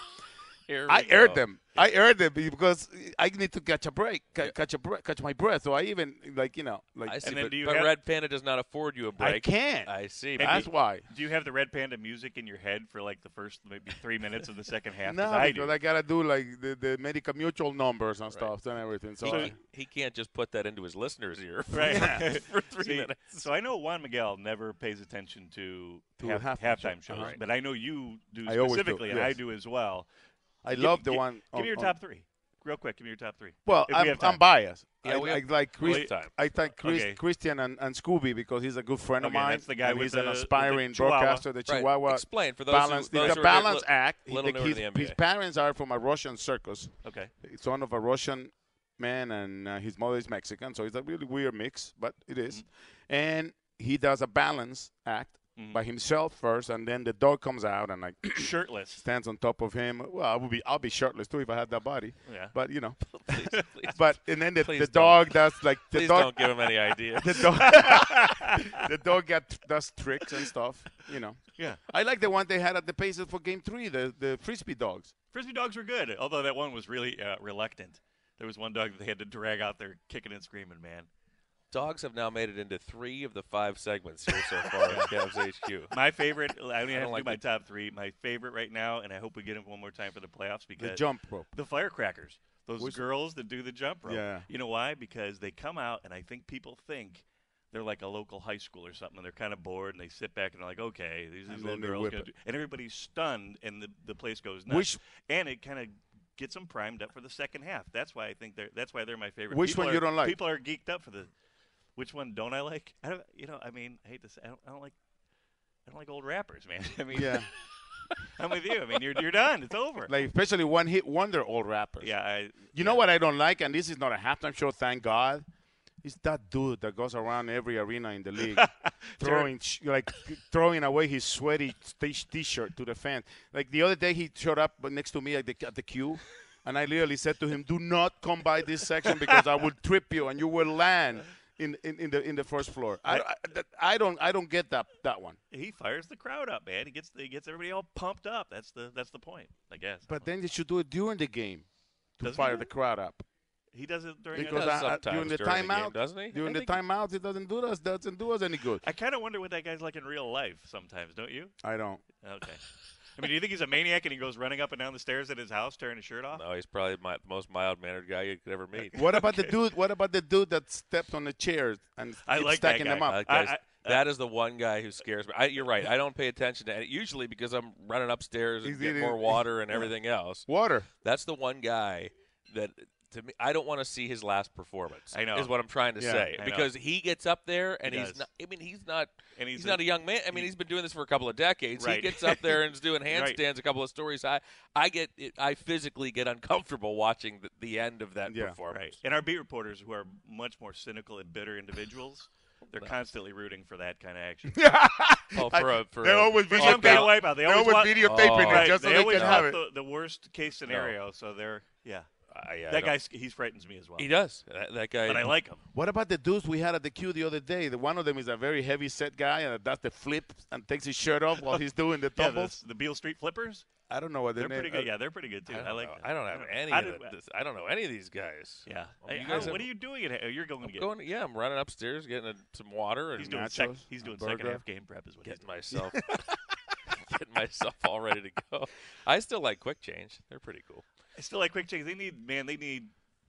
Here I we aired them. I aired them because I need to catch a break, ca- catch a break, catch my breath. So I even like you know like. I see, then but, do you but have- Red Panda does not afford you a break. I can't. I see. And That's do- why. Do you have the Red Panda music in your head for like the first maybe three minutes of the second half? No, 'Cause I because do. I gotta do like the, the medical mutual numbers and stuff and everything. So he, I- can't- he can't just put that into his listeners' ear for, Right. (laughs) for (laughs) three See, minutes. So I know Juan Miguel never pays attention to, To half, halftime halftime show. shows, Right. but I know you do I always do, specifically, and I do as well. I Give- love the gi- one Give on- me your on- top three, real quick. Give me your top three. Well, I'm, have. I'm biased. Yeah, I, we I have- like Chris, I think Chris, Okay. Christian and, and Scooby because he's a good friend of mine. that's the guy and he's the- an with the aspiring broadcaster. The Right. Chihuahua Explain for those who- balance. those it's who a are li- act. He- little the- newer his, the NBA. his parents are from a Russian circus. Okay. It's one of a Russian man, and uh, his mother is Mexican. So it's a really weird mix, but it is. Mm-hmm. And he does a balance act by himself first, and then the dog comes out and like (coughs) (coughs) shirtless stands on top of him. Well, I would be I'll be shirtless too if I had that body. Yeah. But you know. (laughs) Please, please but and then the, the dog does like the Please dog don't give him any idea. (laughs) the dog (laughs) the dog got does tricks and stuff. You know. Yeah. I like the one they had at the Pacers for Game Three. The the frisbee dogs. Frisbee dogs were good, although that one was really uh, reluctant. There was one dog that they had to drag out there kicking and screaming, man. Dogs have now made it into three of the five segments here so far in (laughs) Cavs HQ. My favorite, I only I have don't to like do my the- top three. My favorite right now, and I hope we get it one more time for the playoffs because the jump rope. the firecrackers, those Which- girls that do the jump rope. Yeah. You know why? Because they come out, and I think people think they're like a local high school or something. And they're kind of bored, and they sit back and they're like, "Okay, these, And these little girls," gonna do, and everybody's stunned, and the the place goes nuts. Which- and it kind of gets them primed up for the second half. That's why I think they're that's why they're my favorite. Which People one are- you don't like? People are geeked up for the. Which one don't I like? I don't. You know, I mean, I hate to say, I don't, I don't like. I don't like old rappers, man. (laughs) I mean, Yeah. (laughs) I'm with you. I mean, you're you're done. It's over. Like especially one hit wonder old rappers. yeah, I, You know what I don't like, and this is not a halftime show, thank God. Is that dude that goes around every arena in the (laughs) league, throwing like throwing away his sweaty t- t-shirt to the fans. Like the other day, he showed up next to me at the at the Q and I literally said to him, "Do not come by this section because I will trip you and you will land." In, in, in the in the first floor, I, I, I don't I don't get that that one. He fires the crowd up, man. He gets he gets everybody all pumped up. That's the that's the point, I guess. But then you should do it during the game to Doesn't fire the crowd up. He does it during. Because a, I- I- uh, during the during the game, timeout, doesn't he? During the think- timeout, it doesn't do us doesn't do us any good. I kind of wonder what that guy's like in real life sometimes, don't you? I don't. Okay. (laughs) I mean, do you think he's a maniac and he goes running up and down the stairs at his house tearing his shirt off? No, he's probably my, the most mild mannered guy you could ever meet. (laughs) What about the dude? What about the dude that stepped on the chairs and I keeps like stacking them up? Uh, that, guy's- that is the one guy who scares me. I, you're right. I don't pay attention to it usually because I'm running upstairs and He's getting eating- more water (laughs) and everything else. Water. That's the one guy that to me I don't want to see his last performance. I know. is what I'm trying to Yeah, say I know. because he gets up there and He he's does. not. I mean, he's not. And he's, he's not a- a young man. I mean, he's been doing this for a couple of decades. He gets up there and is doing (laughs) Right. handstands. A couple of stories. I I get it, I physically get uncomfortable watching the, the end of that Yeah. performance. Right. And our beat reporters, who are much more cynical and bitter individuals, they're constantly rooting for that kind of action. (laughs) Oh, oh for a, for They're a, always For videotaping- some kind of wipeout. They they're always want, videotaping Oh. it just so they they can have it. the, the worst case scenario. Oh. So they're yeah. Uh, yeah, I that don't- he frightens me as well. He does. That, that guy. But I like him. What about the dudes we had at the Q the other day? The one of them is a very heavy set guy and does the flip and takes his shirt off while he's doing the (laughs) Yeah, the, the Beale Street Flippers. I don't know what They're their pretty name- good. Yeah, they're pretty good too. I, I, like. know. I don't have any I of do- the, this, I don't know any of these guys. Yeah. Oh, Hey, you how- guys what are you doing? At, oh, you're going to get. Going, yeah, I'm running upstairs, getting a, some water, and he's doing sec, He's doing a second half game prep. Is what he's getting doing. myself (laughs) (laughs) getting myself all ready to go. I still like quick change. They're pretty cool. I still like quick change. They need man. They need.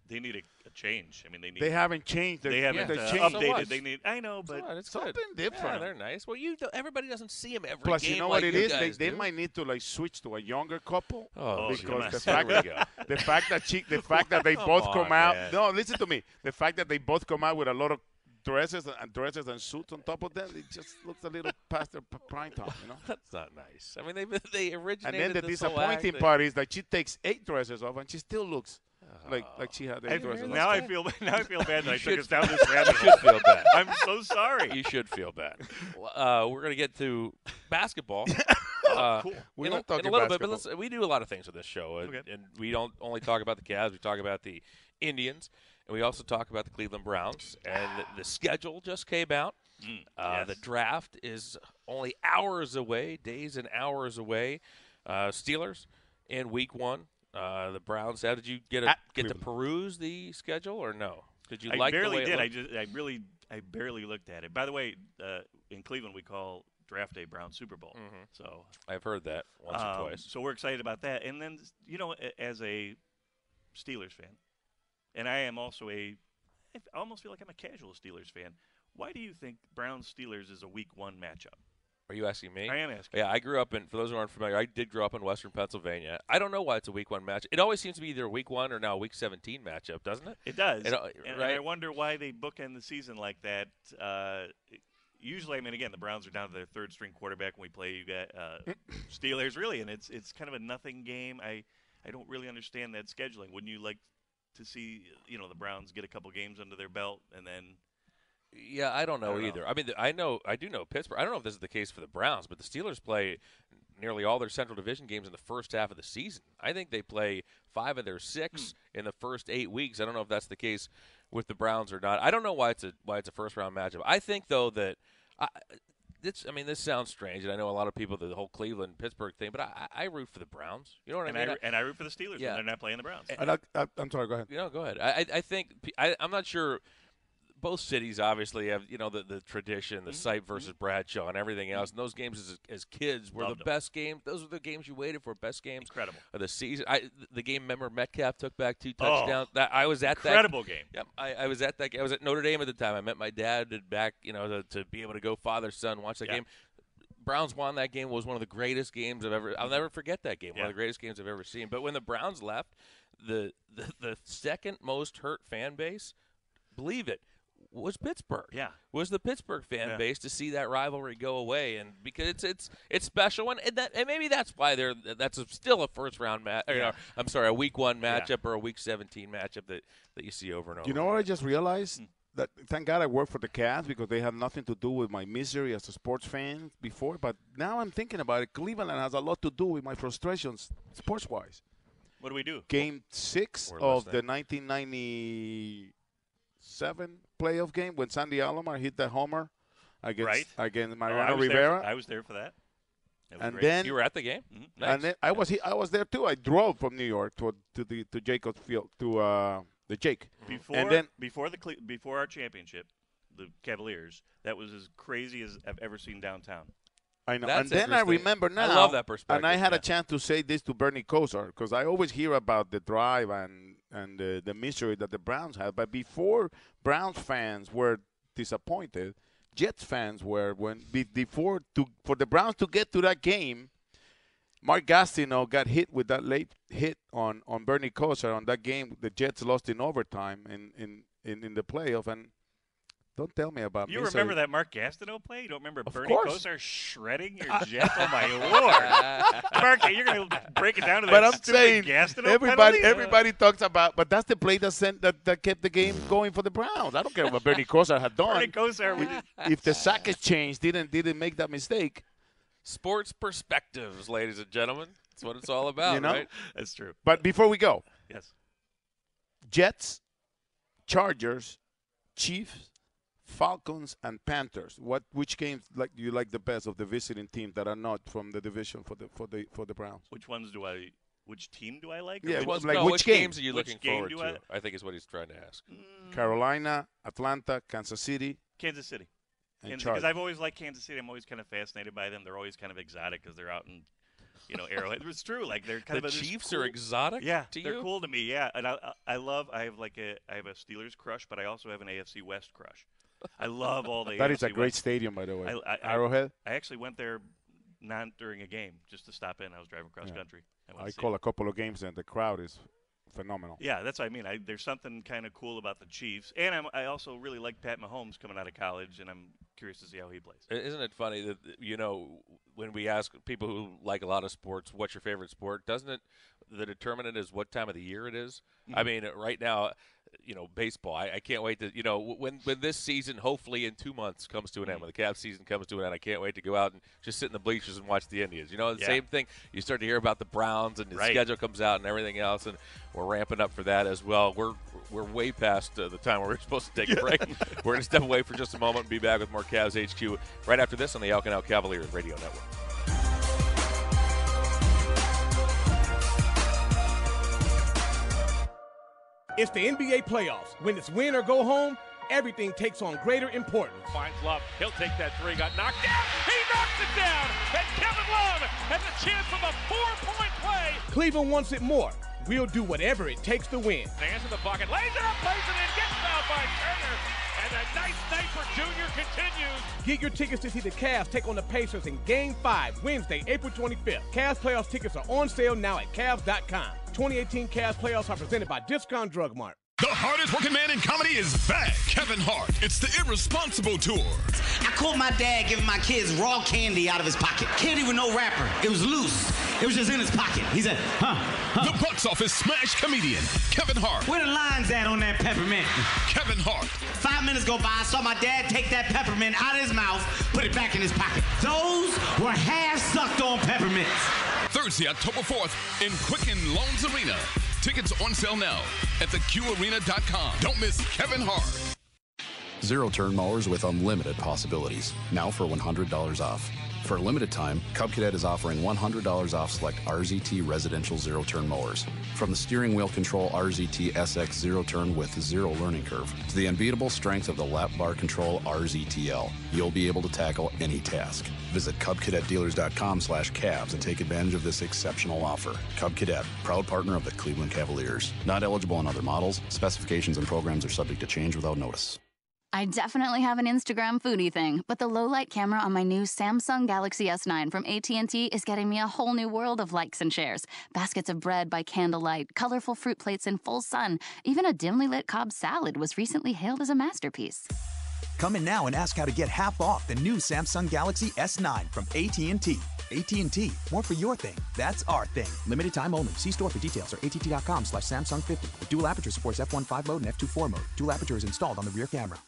They need a, a change. I mean, they need. They haven't changed. They haven't they uh, changed. updated. they need. I know, but So, it's something good. different. Yeah, they're nice. Well, you do, everybody doesn't see them every Plus, game you know like what it you? They, they might need to like switch to a younger couple. Oh, because the fact that the fact that she, the fact that they (laughs) Come both on, come out. man. No, listen to me. The fact that they both come out with a lot of dresses and dresses and suits on top of them, it just looks a little past their p- prime time, you know. (laughs) That's not nice. I mean, they (laughs) they originated. And then the this disappointing part is that she takes eight dresses off and she still looks like like she had eight dresses. now. I feel (laughs) now I feel bad that I took us down this rabbit you hole. should feel bad. I'm so sorry. You should feel bad. Uh, we're gonna get to basketball. uh, cool. We're in, a, not talking in a little bit, but basketball. let's, we do a lot of things with this show, and, Okay. and we don't only talk about the Cavs. We talk about the Indians, and we also talk about the Cleveland Browns. And the, the schedule just came out. uh, yes. The draft is only hours away, days and hours away. Uh, Steelers in Week One. Uh, the Browns. How did you get a, get to peruse the schedule or no? Did you I like barely the way did. I just I really I barely looked at it. By the way, uh, in Cleveland we call draft day Brown Super Bowl. Mhm. So I've heard that once um, or twice. So we're excited about that. And then you know, as a Steelers fan, and I am also a, I almost feel like I'm a casual Steelers fan. Why do you think Browns Steelers is a Week One matchup? Are you asking me? I am asking. Yeah, I grew up in. For those who aren't familiar, I did grow up in Western Pennsylvania. I don't know why it's a Week One match. It always seems to be either a Week One or now a Week 17 matchup, doesn't it? It does. It, uh, and, right? and I wonder why they bookend the season like that. Uh, usually, I mean, again, the Browns are down to their third string quarterback when we play you got uh, (clears throat) Steelers, really, and it's it's kind of a nothing game. I I don't really understand that scheduling. Wouldn't you like to see you know the Browns get a couple games under their belt and then? Yeah, I don't know I don't know. either. I mean, I know I do know Pittsburgh. I don't know if this is the case for the Browns, but the Steelers play nearly all their Central Division games in the first half of the season. I think they play five of their six Hmm. in the first eight weeks. I don't know if that's the case with the Browns or not. I don't know why it's a why it's a first round matchup. I think though that I, it's. I mean, this sounds strange, and I know a lot of people the whole Cleveland Pittsburgh thing, but I, I I root for the Browns. You know what and I mean? I, and I root for the Steelers Yeah. when they're not playing the Browns. And I, I, I'm sorry. Go ahead. You know, go ahead. I, I I think I, I'm not sure. Both cities obviously have you know the, the tradition, the Mm-hmm. Sipe versus Bradshaw, and everything else. And those games as, as kids were Loved the 'em. best games. Those were the games you waited for. Best games Incredible. of the season. I the game. member Metcalf took back two touchdowns. that I was at incredible that game. Yep, I, I was at that. I was at Notre Dame at the time. I met my dad back. You know to, to be able to go father son watch that Yeah. game. Browns won that game was one of the greatest games I've ever. I'll never forget that game. One of the greatest games I've ever seen. But when the Browns left, the the, the second most hurt fan base, believe it, was Pittsburgh. Yeah. was the Pittsburgh fan Yeah. base to see that rivalry go away, and because it's it's it's special, and, and that and maybe that's why they're that's a, still a first round match. Yeah. I'm sorry, a week one Yeah. matchup or a week 17 matchup that that you see over and over. You know what I just realized? Hmm. That thank God I work for the Cavs because they have nothing to do with my misery as a sports fan before. But now I'm thinking about it. Cleveland has a lot to do with my frustrations, sports wise. What do we do? Game six of listening. the 1997 playoff game when Sandy Alomar hit that homer against Right. against Oh, Mariano there Rivera. for- I was there for that. That and great. then You were at the game? Mhm. Nice. and then I was he, I was there too. I drove from New York to to the to Jacobs Field to uh, the Jake. Before and then before the Cle- before our championship, the Cavaliers, that was as crazy as I've ever seen downtown. I know. That's and then I remember I love that perspective. And I had Yeah. a chance to say this to Bernie Kosar because I always hear about the drive and and uh, the, the misery that the Browns had. But before Browns fans were disappointed, Jets fans were when before to for the Browns to get to that game. Mark Gastineau got hit with that late hit on, on Bernie Kosar on that game. The Jets lost in overtime in, in, in, in the playoff. And don't tell me about You misery. remember that Mark Gastineau play? You don't remember Bernie course. Kosar shredding your (laughs) Jets? oh my lord, (laughs) Mark, you're gonna break it down to that but I'm saying Gastineau everybody penalty? everybody talks about, but that's the play that sent that, that kept the game going for the Browns. I don't care what Bernie Kosar had done. Bernie Kosar, we if the Sackett change didn't didn't make that mistake, Sports perspectives, ladies and gentlemen. That's what it's all about, you know. right? That's true. But before we go, Yes. Jets, Chargers, Chiefs, Falcons, and Panthers. What which games like do you like the best of the visiting teams that are not from the division for the for the for the Browns? Which ones do I? Which team do I like? Yeah, which- well, like no, which which game? games are you Which looking game forward do to? I- I think is what he's trying to ask. Mm. Carolina, Atlanta, Kansas City, Kansas City. and Kansas, because I've always liked Kansas City. I'm always kind of fascinated by them. They're always kind of exotic because they're out in, you know, Arrowhead. It's true. Like they're kind The of a, they're Chiefs cool. are exotic Yeah, to they're you? cool to me. Yeah, and I, I I love. I have like a I have a Steelers crush, but I also have an AFC West crush. I love all the. That is AFC a great West. stadium, by the way. I, I, I- Arrowhead. I actually went there, not during a game, just to stop in. I was driving cross Yeah. country. went I call it. a couple of games and the crowd is phenomenal. Yeah, that's what I mean. I, there's something kind of cool about the Chiefs, and I'm, I also really like Pat Mahomes coming out of college, and I'm curious to see how he plays. Isn't it funny that you know when we ask people who like a lot of sports, "What's your favorite sport?" Doesn't it the determinant is what time of the year it is? I Mhm. mean, right now, you know, baseball. I, I can't wait to you know when when this season, hopefully in two months, comes to an end. When the Cavs season comes to an end, I can't wait to go out and just sit in the bleachers and watch the Indians. You know, the Yeah. same thing. You start to hear about the Browns and the Right. schedule comes out and everything else, and we're ramping up for that as well. We're we're way past uh, the time where we're (laughs) supposed to take a break. (laughs) we're going to step away for just a moment and be back with more Cavs HQ right after this on the Out Cavaliers Radio Network. It's the NBA playoffs. When it's win or go home, everything takes on greater importance. Finds Love. He'll take that three. Got knocked down. He knocks it down. And Kevin Love has a chance of a four-point play. Cleveland wants it more. We'll do whatever it takes to win. Stands in the bucket. Lays it up. Plays it in. Gets fouled by Turner. And the nice night for Junior continues. Get your tickets to see the Cavs take on the Pacers in Game 5, Wednesday, April 25th. Cavs playoffs tickets are on sale now at Cavs.com. 2018 Cavs playoffs are presented by Discount Drug Mart. The hardest working man in comedy is back. Kevin Hart. It's the Irresponsible Tour. I caught my dad giving my kids raw candy out of his pocket. Candy with no wrapper. It was loose. It was just in his pocket. He said, huh, huh. The box office smash comedian, Kevin Hart. Where the lines at on that peppermint? Kevin Hart. Five minutes go by, I saw my dad take that peppermint out of his mouth, put it back in his pocket. Those were half sucked on peppermints. Thursday, October 4th in Quicken Loans Arena. Tickets on sale now at theqarena.com. Don't miss Kevin Hart. Zero turn mowers with unlimited possibilities. Now for $100 off. For a limited time, Cub Cadet is offering $100 off select RZT residential zero turn mowers. From the steering wheel control RZT SX zero turn with zero learning curve to the unbeatable strength of the lap bar control RZTL, you'll be able to tackle any task. Visit CubCadetDealers.com slash cavs and take advantage of this exceptional offer. Cub Cadet, proud partner of the Cleveland Cavaliers. Not eligible on other models. Specifications and programs are subject to change without notice. I definitely have an Instagram foodie thing, but the low light camera on my new Samsung Galaxy S9 from AT&T is getting me a whole new world of likes and shares. Baskets of bread by candlelight, colorful fruit plates in full sun, even a dimly lit Cobb salad was recently hailed as a masterpiece. Come in now and ask how to get half off the new Samsung Galaxy S9 from AT&T. AT&T, more for your thing. That's our thing. Limited time only. See store for details or att.com slash Samsung 50. With dual aperture supports f1.5 mode and f2.4 mode. Dual aperture is installed on the rear camera.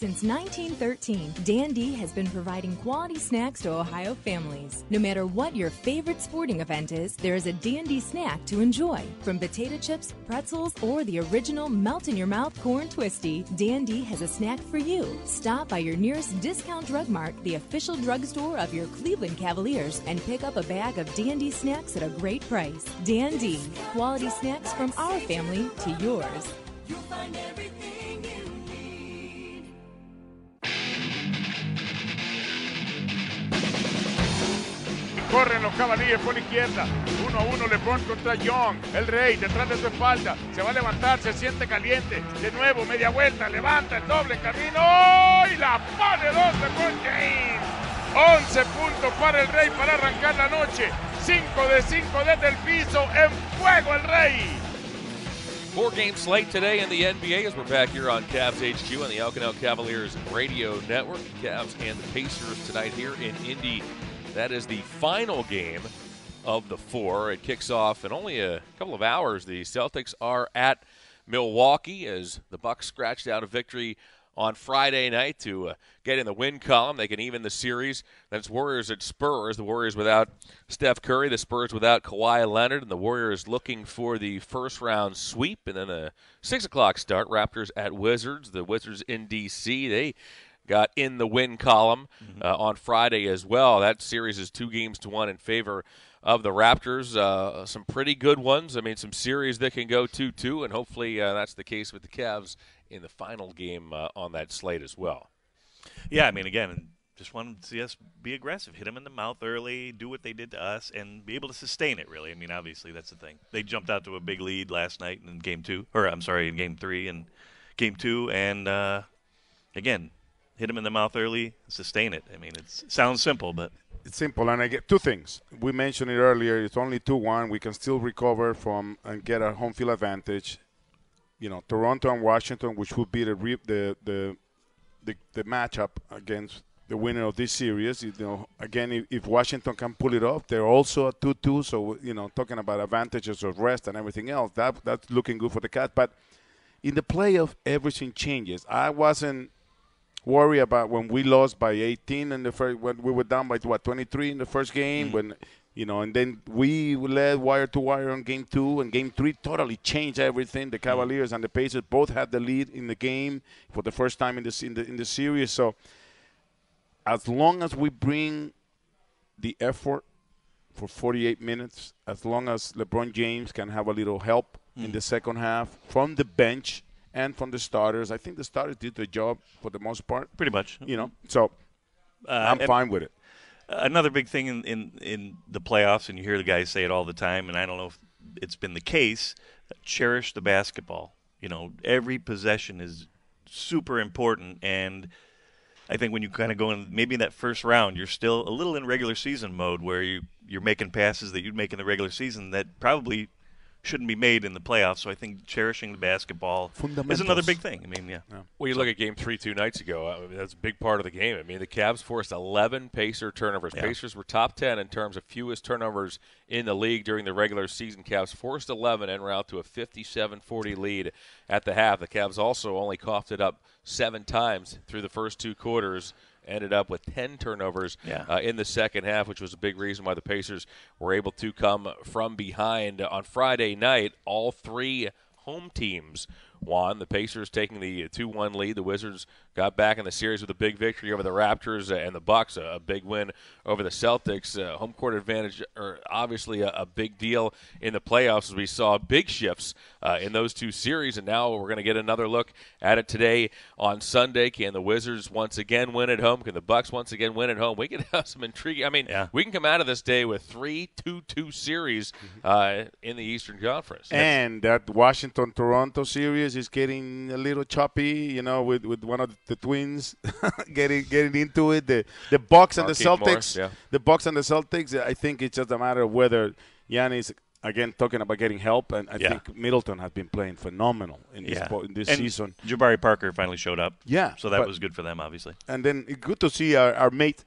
Since 1913, Dan-Dee has been providing quality snacks to Ohio families. No matter what your favorite sporting event is, there is a Dan-Dee snack to enjoy. From potato chips, pretzels, or the original melt in your mouth corn twisty, Dan-Dee has a snack for you. Stop by your nearest discount drug mart, the official drugstore of your Cleveland Cavaliers, and pick up a bag of Dan-Dee snacks at a great price. Dan-Dee, quality snacks from our family to yours. You'll find everything you need. Corren los caballeros por la izquierda. 1-1 LeBron contra Young. El rey detrás de su espalda. Se va a levantar, se siente caliente. De nuevo, media vuelta. Levanta el doble camino. Y la pone dos LeBron James. 11 puntos para el rey para arrancar la noche. 5 de 5 desde el piso. En fuego el rey. Four game slate today in the NBA as we're back here on Cavs HQ on the Alcanel Cavaliers Radio Network. Cavs and the Pacers tonight here in Indy. That is the final game of the four. It kicks off in only a couple of hours. The Celtics are at Milwaukee as the Bucks scratched out a victory on Friday night to uh, get in the win column. They can even the series. Then it's Warriors at Spurs. The Warriors without Steph Curry, the Spurs without Kawhi Leonard, and the Warriors looking for the first round sweep. And then a six o'clock start. Raptors at Wizards. The Wizards in DC. They got in the win column uh, on Friday as well. That series is two games to one in favor of the Raptors. Uh, some pretty good ones. I mean, some series that can go 2 2, and hopefully uh, that's the case with the Cavs in the final game uh, on that slate as well. Yeah, I mean, again, just want to see us be aggressive, hit them in the mouth early, do what they did to us, and be able to sustain it. Really, I mean, obviously that's the thing. They jumped out to a big lead last night in game two, or I'm sorry, in game three and game two, and uh, again, hit them in the mouth early, sustain it. I mean, it sounds simple, but It's simple, and I get two things. We mentioned it earlier. It's only two one. We can still recover from and get a home field advantage. You know, Toronto and Washington, which would be the the the the, the matchup against the winner of this series. You know, again, if, if Washington can pull it off, they're also a two-two. So you know, talking about advantages of rest and everything else, that that's looking good for the Cats. But in the playoff, everything changes. I wasn't worry about when we lost by 18 in the first when we were down by what 23 in the first game mm. when you know and then we led wire to wire on game two and game three totally changed everything. The mm. cavaliers and the pacers both had the lead in the game for the first time in this in the in the series. So as long as we bring the effort for 48 minutes as long as lebron james can have a little help in mm. the second half from the bench and from the starters. I think the starters did the job for the most part. Pretty much. You know, so Uh, I'm fine with it. Another big thing in, in, in the playoffs, and you hear the guys say it all the time, and I don't know if it's been the case, cherish the basketball. You know, every possession is super important, and I think when you kind of go in, maybe in that first round, you're still a little in regular season mode where you, you're making passes that you'd make in the regular season that probably shouldn't be made in the playoffs. So I think cherishing the basketball is another big thing. I mean, yeah. Well, you look at Game Three two nights ago. I mean, that's a big part of the game. I mean, the Cavs forced 11 Pacer turnovers. Yeah. Pacers were top 10 in terms of fewest turnovers in the league during the regular season. Cavs forced 11 en route to a 57-40 lead at the half. The Cavs also only coughed it up seven times through the first two quarters. Ended up with 10 turnovers Yeah. uh, in the second half, which was a big reason why the Pacers were able to come from behind on Friday night. All three home teams won. The Pacers taking the 2-1 lead. The Wizards got back in the series with a big victory over the Raptors and the Bucks. A, a big win over the Celtics. Uh, home court advantage, are obviously a, a big deal in the playoffs. As we saw big shifts uh, in those two series, and now we're going to get another look at it today on Sunday. Can the Wizards once again win at home? Can the Bucks once again win at home? We can (laughs) have some intriguing. I mean, we can come out of this day with three two-two series uh, in the Eastern Conference. And that Washington Toronto series is getting a little choppy, you know, with, with one of the twins (laughs) getting getting into it. The the Bucks and the Celtics, Morris, yeah. the Bucks and the Celtics. I think it's just a matter of whether Giannis again talking about getting help, and I Yeah. think Middleton has been playing phenomenal in this Yeah. po- in this and season. Jabari Parker finally showed up. Yeah, So that but- was good for them, obviously. And then good to see our, our mate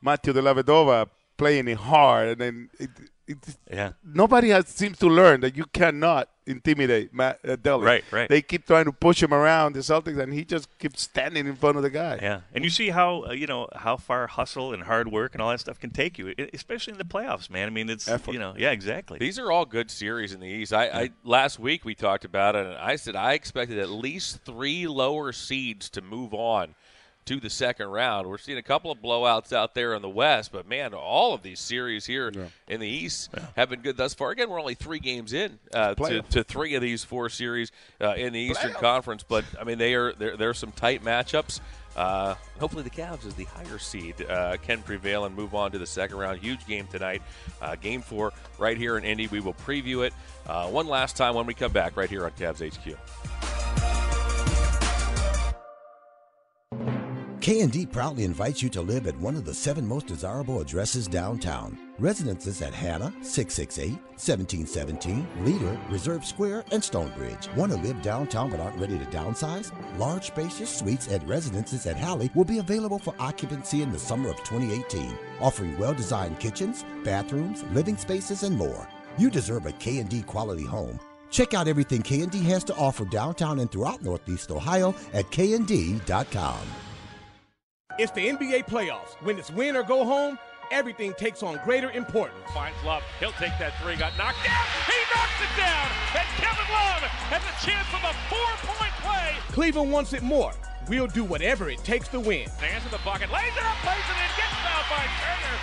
Matthew Dellavedova playing it hard, and then it, it, Yeah. nobody has seems to learn that you cannot intimidate Matt uh, Delly. Right, right. They keep trying to push him around the Celtics, and he just keeps standing in front of the guy. Yeah, and you see how uh, you know how far hustle and hard work and all that stuff can take you, especially in the playoffs, man. I mean, it's you know, yeah, exactly. These are all good series in the East. I, I last week we talked about it, and I said I expected at least three lower seeds to move on to the second round. We're seeing a couple of blowouts out there in the West, but man, all of these series here in the East have been good thus far. Again, we're only three games in uh, to, to three of these four series uh, in the Eastern Playoff. Conference, but I mean they are there. There's some tight matchups. Uh, hopefully, the Cavs, as the higher seed, uh, can prevail and move on to the second round. Huge game tonight, uh, game four, right here in Indy. We will preview it uh, one last time when we come back, right here on Cavs HQ. K&D proudly invites you to live at one of the seven most desirable addresses downtown. Residences at Hanna, 668, 1717, Leader, Reserve Square, and Stonebridge. Want to live downtown but aren't ready to downsize? Large spacious suites at Residences at Halley will be available for occupancy in the summer of 2018, offering well-designed kitchens, bathrooms, living spaces, and more. You deserve a K&D quality home. Check out everything K&D has to offer downtown and throughout Northeast Ohio at knd.com. It's the NBA playoffs. When it's win or go home, everything takes on greater importance. Finds Love. He'll take that three. Got knocked down. He knocks it down. And Kevin Love has a chance with a four-point play. Cleveland wants it more. We'll do whatever it takes to win. Hands in the bucket. Lays it up. Plays it in. Gets fouled by Turner.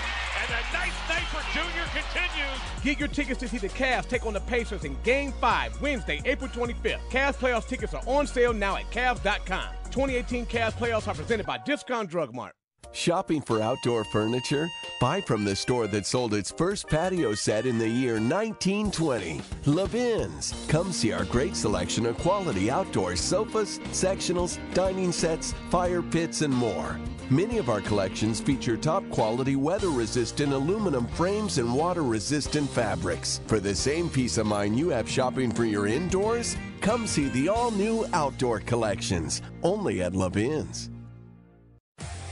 And a nice night for Junior continues. Get your tickets to see the Cavs take on the Pacers in Game 5, Wednesday, April 25th. Cavs playoffs tickets are on sale now at Cavs.com. 2018 Cavs playoffs are presented by Discount Drug Mart. Shopping for outdoor furniture? Buy from the store that sold its first patio set in the year 1920. Levin's. Come see our great selection of quality outdoor sofas, sectionals, dining sets, fire pits, and more. Many of our collections feature top quality weather resistant aluminum frames and water resistant fabrics. For the same peace of mind you have shopping for your indoors, come see the all new outdoor collections only at Levin's.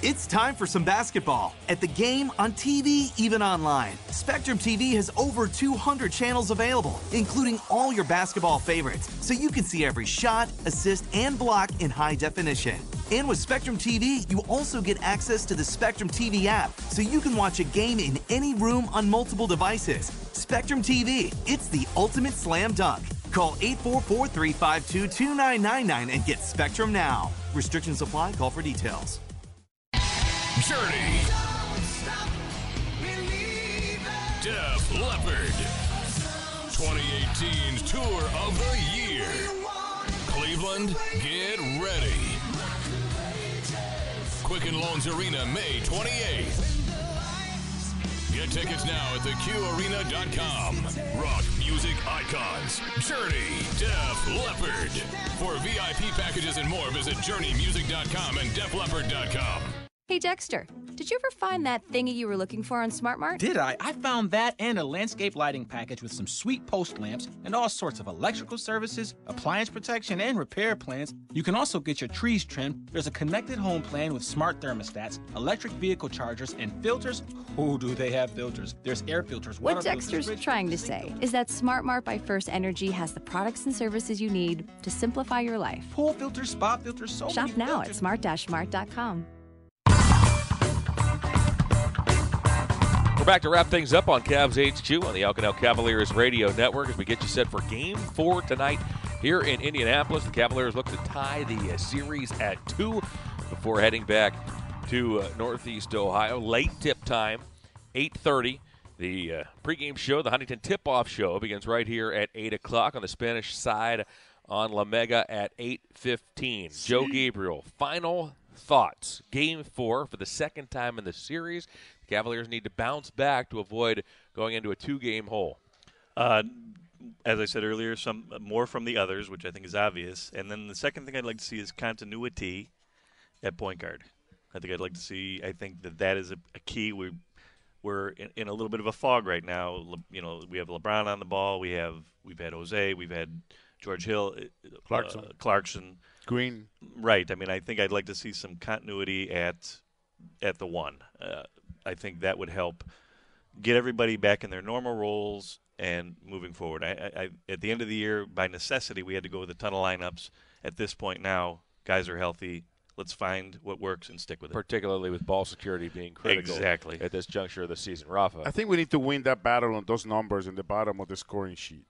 It's time for some basketball. At the game, on TV, even online. Spectrum TV has over 200 channels available, including all your basketball favorites, so you can see every shot, assist, and block in high definition. And with Spectrum TV, you also get access to the Spectrum TV app, so you can watch a game in any room on multiple devices. Spectrum TV, it's the ultimate slam dunk. Call 844 352 2999 and get Spectrum now. Restrictions apply, call for details. Journey. Def Leppard. 2018's Tour of the Year. Cleveland, get ready. Quicken Loans Arena, May 28th. Get tickets now at theqarena.com. Rock music icons. Journey, Def Leppard. For VIP packages and more, visit journeymusic.com and defleppard.com. Hey Dexter, did you ever find that thingy you were looking for on SmartMart? Did I? I found that and a landscape lighting package with some sweet post lamps and all sorts of electrical services, appliance protection, and repair plans. You can also get your trees trimmed. There's a connected home plan with smart thermostats, electric vehicle chargers, and filters. Oh, do they have filters? There's air filters, What filters, Dexter's fridge trying to say is that SmartMart by First Energy has the products and services you need to simplify your life. Pool filters, spa filters, so Shop now filters. at smart-mart.com. back to wrap things up on Cavs HQ on the Alcanel Cavaliers radio network as we get you set for game four tonight here in Indianapolis. The Cavaliers look to tie the uh, series at two before heading back to uh, Northeast Ohio. Late tip time, 8.30. The uh, pregame show, the Huntington tip-off show, begins right here at 8 o'clock on the Spanish side on La Mega at 8.15. Joe Gabriele, final thoughts. Game four for the second time in the series. The Cavaliers need to bounce back to avoid going into a two-game hole. Uh, as I said earlier, some more from the others, which I think is obvious. And then the second thing I'd like to see is continuity at point guard. I think I'd like to see. I think that that is a, a key. We we're in, in a little bit of a fog right now. Le, you know, we have LeBron on the ball. We have we've had Jose. We've had George Hill, uh, Clarkson. uh, Clarkson, Green. Right. I mean, I think I'd like to see some continuity at at the one. Uh, I think that would help get everybody back in their normal roles and moving forward. I, I, I, at the end of the year, by necessity, we had to go with a ton of lineups. At this point now, guys are healthy. Let's find what works and stick with it. Particularly with ball security being critical Exactly. at this juncture of the season. Rafa. I think we need to win that battle on those numbers in the bottom of the scoring sheet.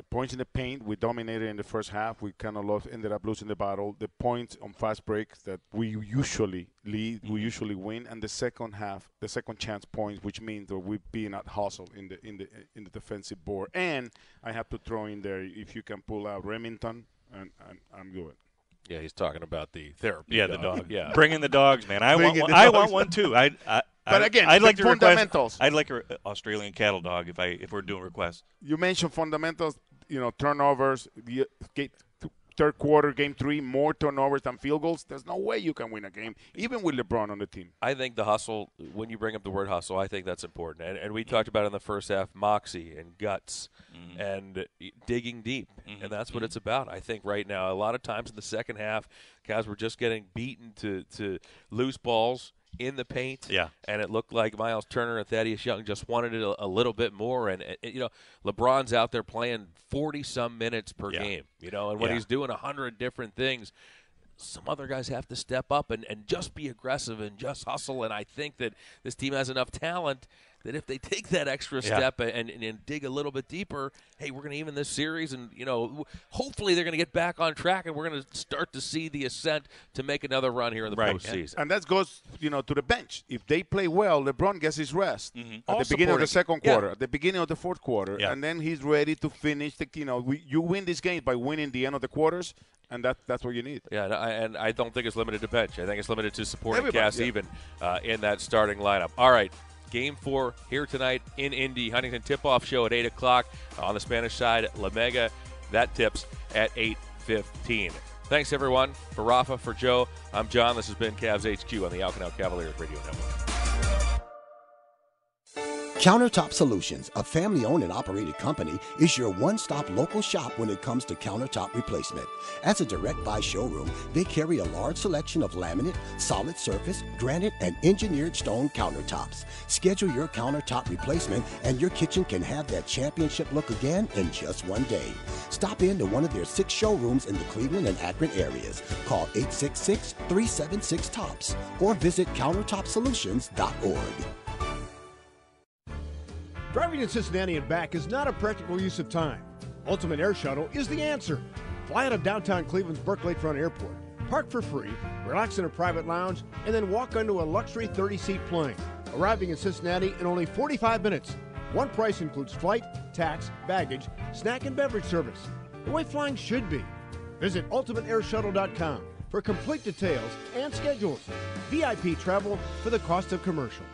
The points in the paint, we dominated in the first half. We kind of lost, ended up losing the battle. The points on fast breaks that we usually lead, we mm-hmm. usually win, and the second half, the second chance points, which means that we're being at hustle in the in the in the defensive board. And I have to throw in there if you can pull out Remington, and, and I'm good. Yeah, he's talking about the therapy. Yeah, the dog. dog. Yeah, bring in the dogs, man. I Bring want one, I want one too. I, I But I- again, I'd the like to request. fundamentals. I'd like an Australian cattle dog if I if we're doing requests. You mentioned fundamentals, you know, turnovers, get third quarter, game three, more turnovers than field goals. There's no way you can win a game, even with LeBron on the team. I think the hustle, when you bring up the word hustle, I think that's important. And, and we talked about it in the first half moxie and guts Mm-hmm. and uh, digging deep. Mm-hmm. And that's what it's mm-hmm. about, I think, right now. A lot of times in the second half, guys were just getting beaten to, to loose balls in the paint. Yeah. And it looked like Myles Turner and Thaddeus Young just wanted it a, a little bit more. And, uh, you know, LeBron's out there playing 40 some minutes per Yeah. game, you know, and when Yeah. he's doing 100 different things some other guys have to step up and, and just be aggressive and just hustle. And I think that this team has enough talent that if they take that extra Yeah. step and, and, and dig a little bit deeper, hey, we're going to even this series. And, you know, hopefully they're going to get back on track and we're going to start to see the ascent to make another run here in the postseason. And that goes, you know, to the bench. If they play well, LeBron gets his rest at All the beginning of the supporting. second Yeah. quarter, at the beginning of the fourth quarter, Yeah. and then he's ready to finish. The, you know, we, you win this game by winning the end of the quarters, and that that's what you need. Yeah, and I, and I don't think it's limited to bench. I think it's limited to supporting Everybody, cast yeah. even uh, in that starting lineup. All right, game four here tonight in Indy. Huntington tip-off show at 8 o'clock. On the Spanish side, La Mega. That tips at 8.15. Thanks, everyone. For Rafa, for Joe, I'm John. This has been Cavs HQ on the Alcanal Cavaliers Radio Network. Countertop Solutions, a family owned and operated company, is your one stop local shop when it comes to countertop replacement. As a direct buy showroom, they carry a large selection of laminate, solid surface, granite, and engineered stone countertops. Schedule your countertop replacement, and your kitchen can have that championship look again in just one day. Stop in to one of their six showrooms in the Cleveland and Akron areas. Call 866 376 TOPS or visit countertopsolutions.org. Driving to Cincinnati and back is not a practical use of time. Ultimate Air Shuttle is the answer. Fly out of downtown Cleveland's Burke Lakefront Airport, park for free, relax in a private lounge, and then walk onto a luxury 30 seat plane, arriving in Cincinnati in only 45 minutes. One price includes flight, tax, baggage, snack, and beverage service. The way flying should be. Visit UltimateAirShuttle.com for complete details and schedules. VIP travel for the cost of commercial.